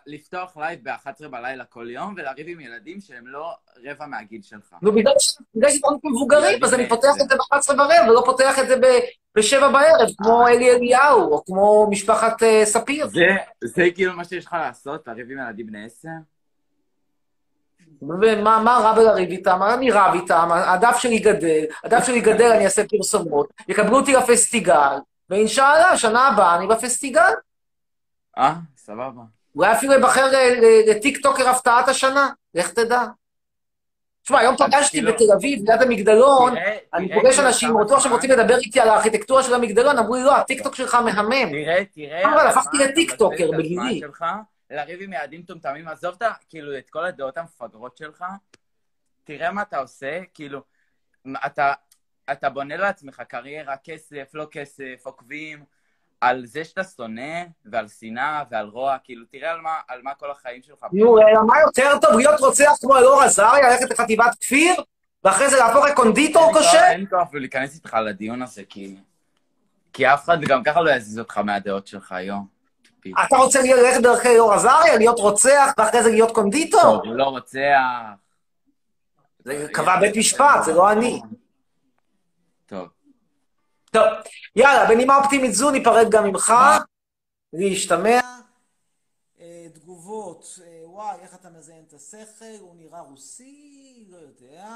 לפתוח לייב ב-11 בלילה כל יום ולריב עם ילדים שהם לא רבע מהגיל שלך.
נו, בגלל שאנחנו מבוגרים, אז אני פותח את זה ב-11 ברבע, ולא פותח את זה ב-7 בערב, כמו אלי אליהו, או כמו משפחת אה, ספיר.
זה, כאילו מה שיש לך לעשות, לריב עם ילדים בני 10?
ומה מה רע בלריב איתם? אני רב איתם, הדף שלי גדל, הדף שלי גדל, אני אעשה פרסומות, יקבלו אותי לפסטיגל, ואינשאללה, שנה הבאה אני בפסטיגל.
אה, סבבה.
אולי אפילו ייבחר ל- ל- לטיקטוקר הפתעת השנה, לך תדע. תשמע, היום פגשתי
כאילו-
בתל אביב, ליד המגדלון, אני פוגש אנשים, שהם
זמן-
רוצים לדבר איתי על הארכיטקטורה של המגדלון, אמרו לי, לא, הטיקטוק שלך מהמם.
תראה, תראה...
אבל הפכתי לטיקטוקר בגילי.
לריב עם ילדים מטומטמים, עזוב את כאילו את כל הדעות המפגרות שלך, תראה מה אתה עושה, כאילו, אתה בונה לעצמך קריירה, כסף, לא כסף, עוקבים, על זה שאתה שונא, ועל שנאה, ועל רוע, כאילו, תראה על מה, על מה כל החיים שלך.
נו, אלא מה יותר טוב להיות רוצח כמו אלאור עזריה, ללכת לחטיבת כפיר, ואחרי זה להפוך לקונדיטור כושל?
אין לי כוח להיכנס איתך לדיון הזה, כי... כי אף אחד גם ככה לא יזיז אותך מהדעות שלך היום.
אתה רוצה ללכת דרכי אלאור עזריה, להיות רוצח, ואחרי זה להיות קונדיטור?
טוב, הוא לא רוצח.
זה קבע בית משפט, זה לא אני.
טוב.
טוב, יאללה, בנימה אופטימית זו ניפרד גם ממך. להשתמע. אה, תגובות, אה, וואי, איך אתה מזיין את השכל, הוא נראה רוסי, לא יודע.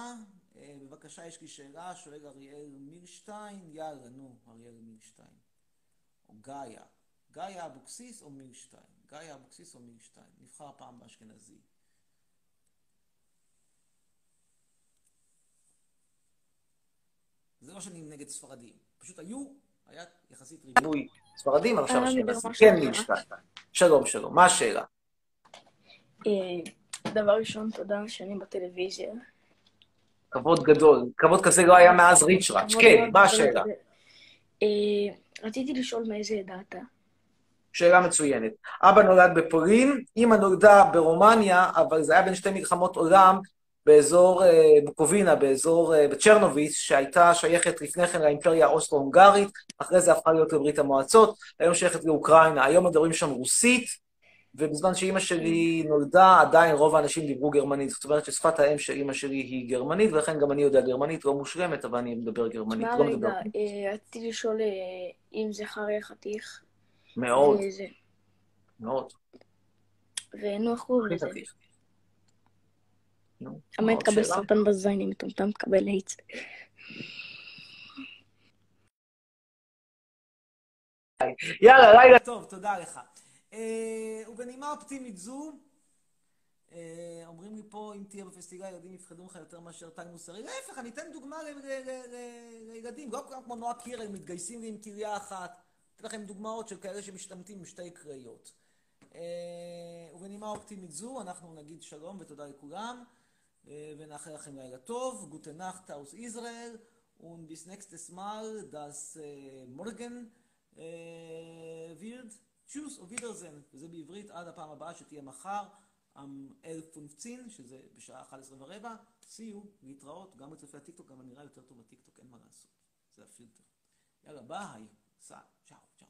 אה, בבקשה, יש לי שאלה, שואל אריאל מילשטיין, יאללה, נו, אריאל מילשטיין. או גאיה. גאיה אבוקסיס או מילשטיין? גאיה אבוקסיס או מילשטיין? נבחר פעם באשכנזי. זה לא שאני נגד ספרדים, פשוט היו, היה יחסית ריבוי ספרדים, אבל עכשיו
אהלן,
אשכנזי.
ליברמן,
כן. מילשטיין. שלום, שלום. מה השאלה?
אה, דבר ראשון, תודה שאני בטלוויזיה.
כבוד גדול. כבוד כזה לא היה מאז ריצ'ראץ'. כן, מה השאלה?
אה, רציתי לשאול מאיזה עדה אתה.
שאלה מצוינת. אבא נולד בפולין, אמא נולדה ברומניה, אבל זה היה בין שתי מלחמות עולם באזור אה, בוקובינה, באזור אה, בצ'רנוביץ, שהייתה שייכת לפני כן לאימפריה האוסטרו-הונגרית, אחרי זה הפכה להיות לברית המועצות, היום שייכת לאוקראינה. היום מדברים שם רוסית, ובזמן שאימא שלי נולדה, עדיין רוב האנשים דיברו גרמנית. זאת אומרת ששפת האם של אימא שלי היא גרמנית, ולכן גם אני יודע גרמנית, לא מושלמת, אבל אני מדבר גרמנית.
מה
לא
רגע,
מדבר.
אה, רציתי לשאול אם זה חרי חתיך.
מאוד. מאוד.
ונו, איך קוראים
הכי נו,
אמן
עוד
תקבל
שאלה?
סרטן בזין, אם מטומטם תקבל איידס.
יאללה, לילה טוב, תודה לך. אה, ובנימה אופטימית זו, אה, אומרים לי פה, אם תהיה בפסטיגל, ילדים יפחדו ממך יותר מאשר טל מוסרי. להפך, אני אתן דוגמה ל- ל- ל- ל- לילדים, לא כולם כמו נועה קירל, מתגייסים לי עם כליה אחת. אתן לכם דוגמאות של כאלה שמשתמטים עם שתי כריות. אה, ובנימה אופטימית זו, אנחנו נגיד שלום ותודה לכולם, ונאחל לכם לילה טוב. גוטה נאכט aus ישראל, und bis nächstes äh, morgen äh, wird. Tschüss, auf Wiedersehen, וזה בעברית עד הפעם הבאה שתהיה מחר, ה-1015, שזה בשעה 11 ורבע. you, להתראות, גם בצופי הטיקטוק, גם אני נראה יותר טוב בטיקטוק, אין מה לעשות. זה הפילטר. יאללה, ביי, סע, צ'או, צ'או.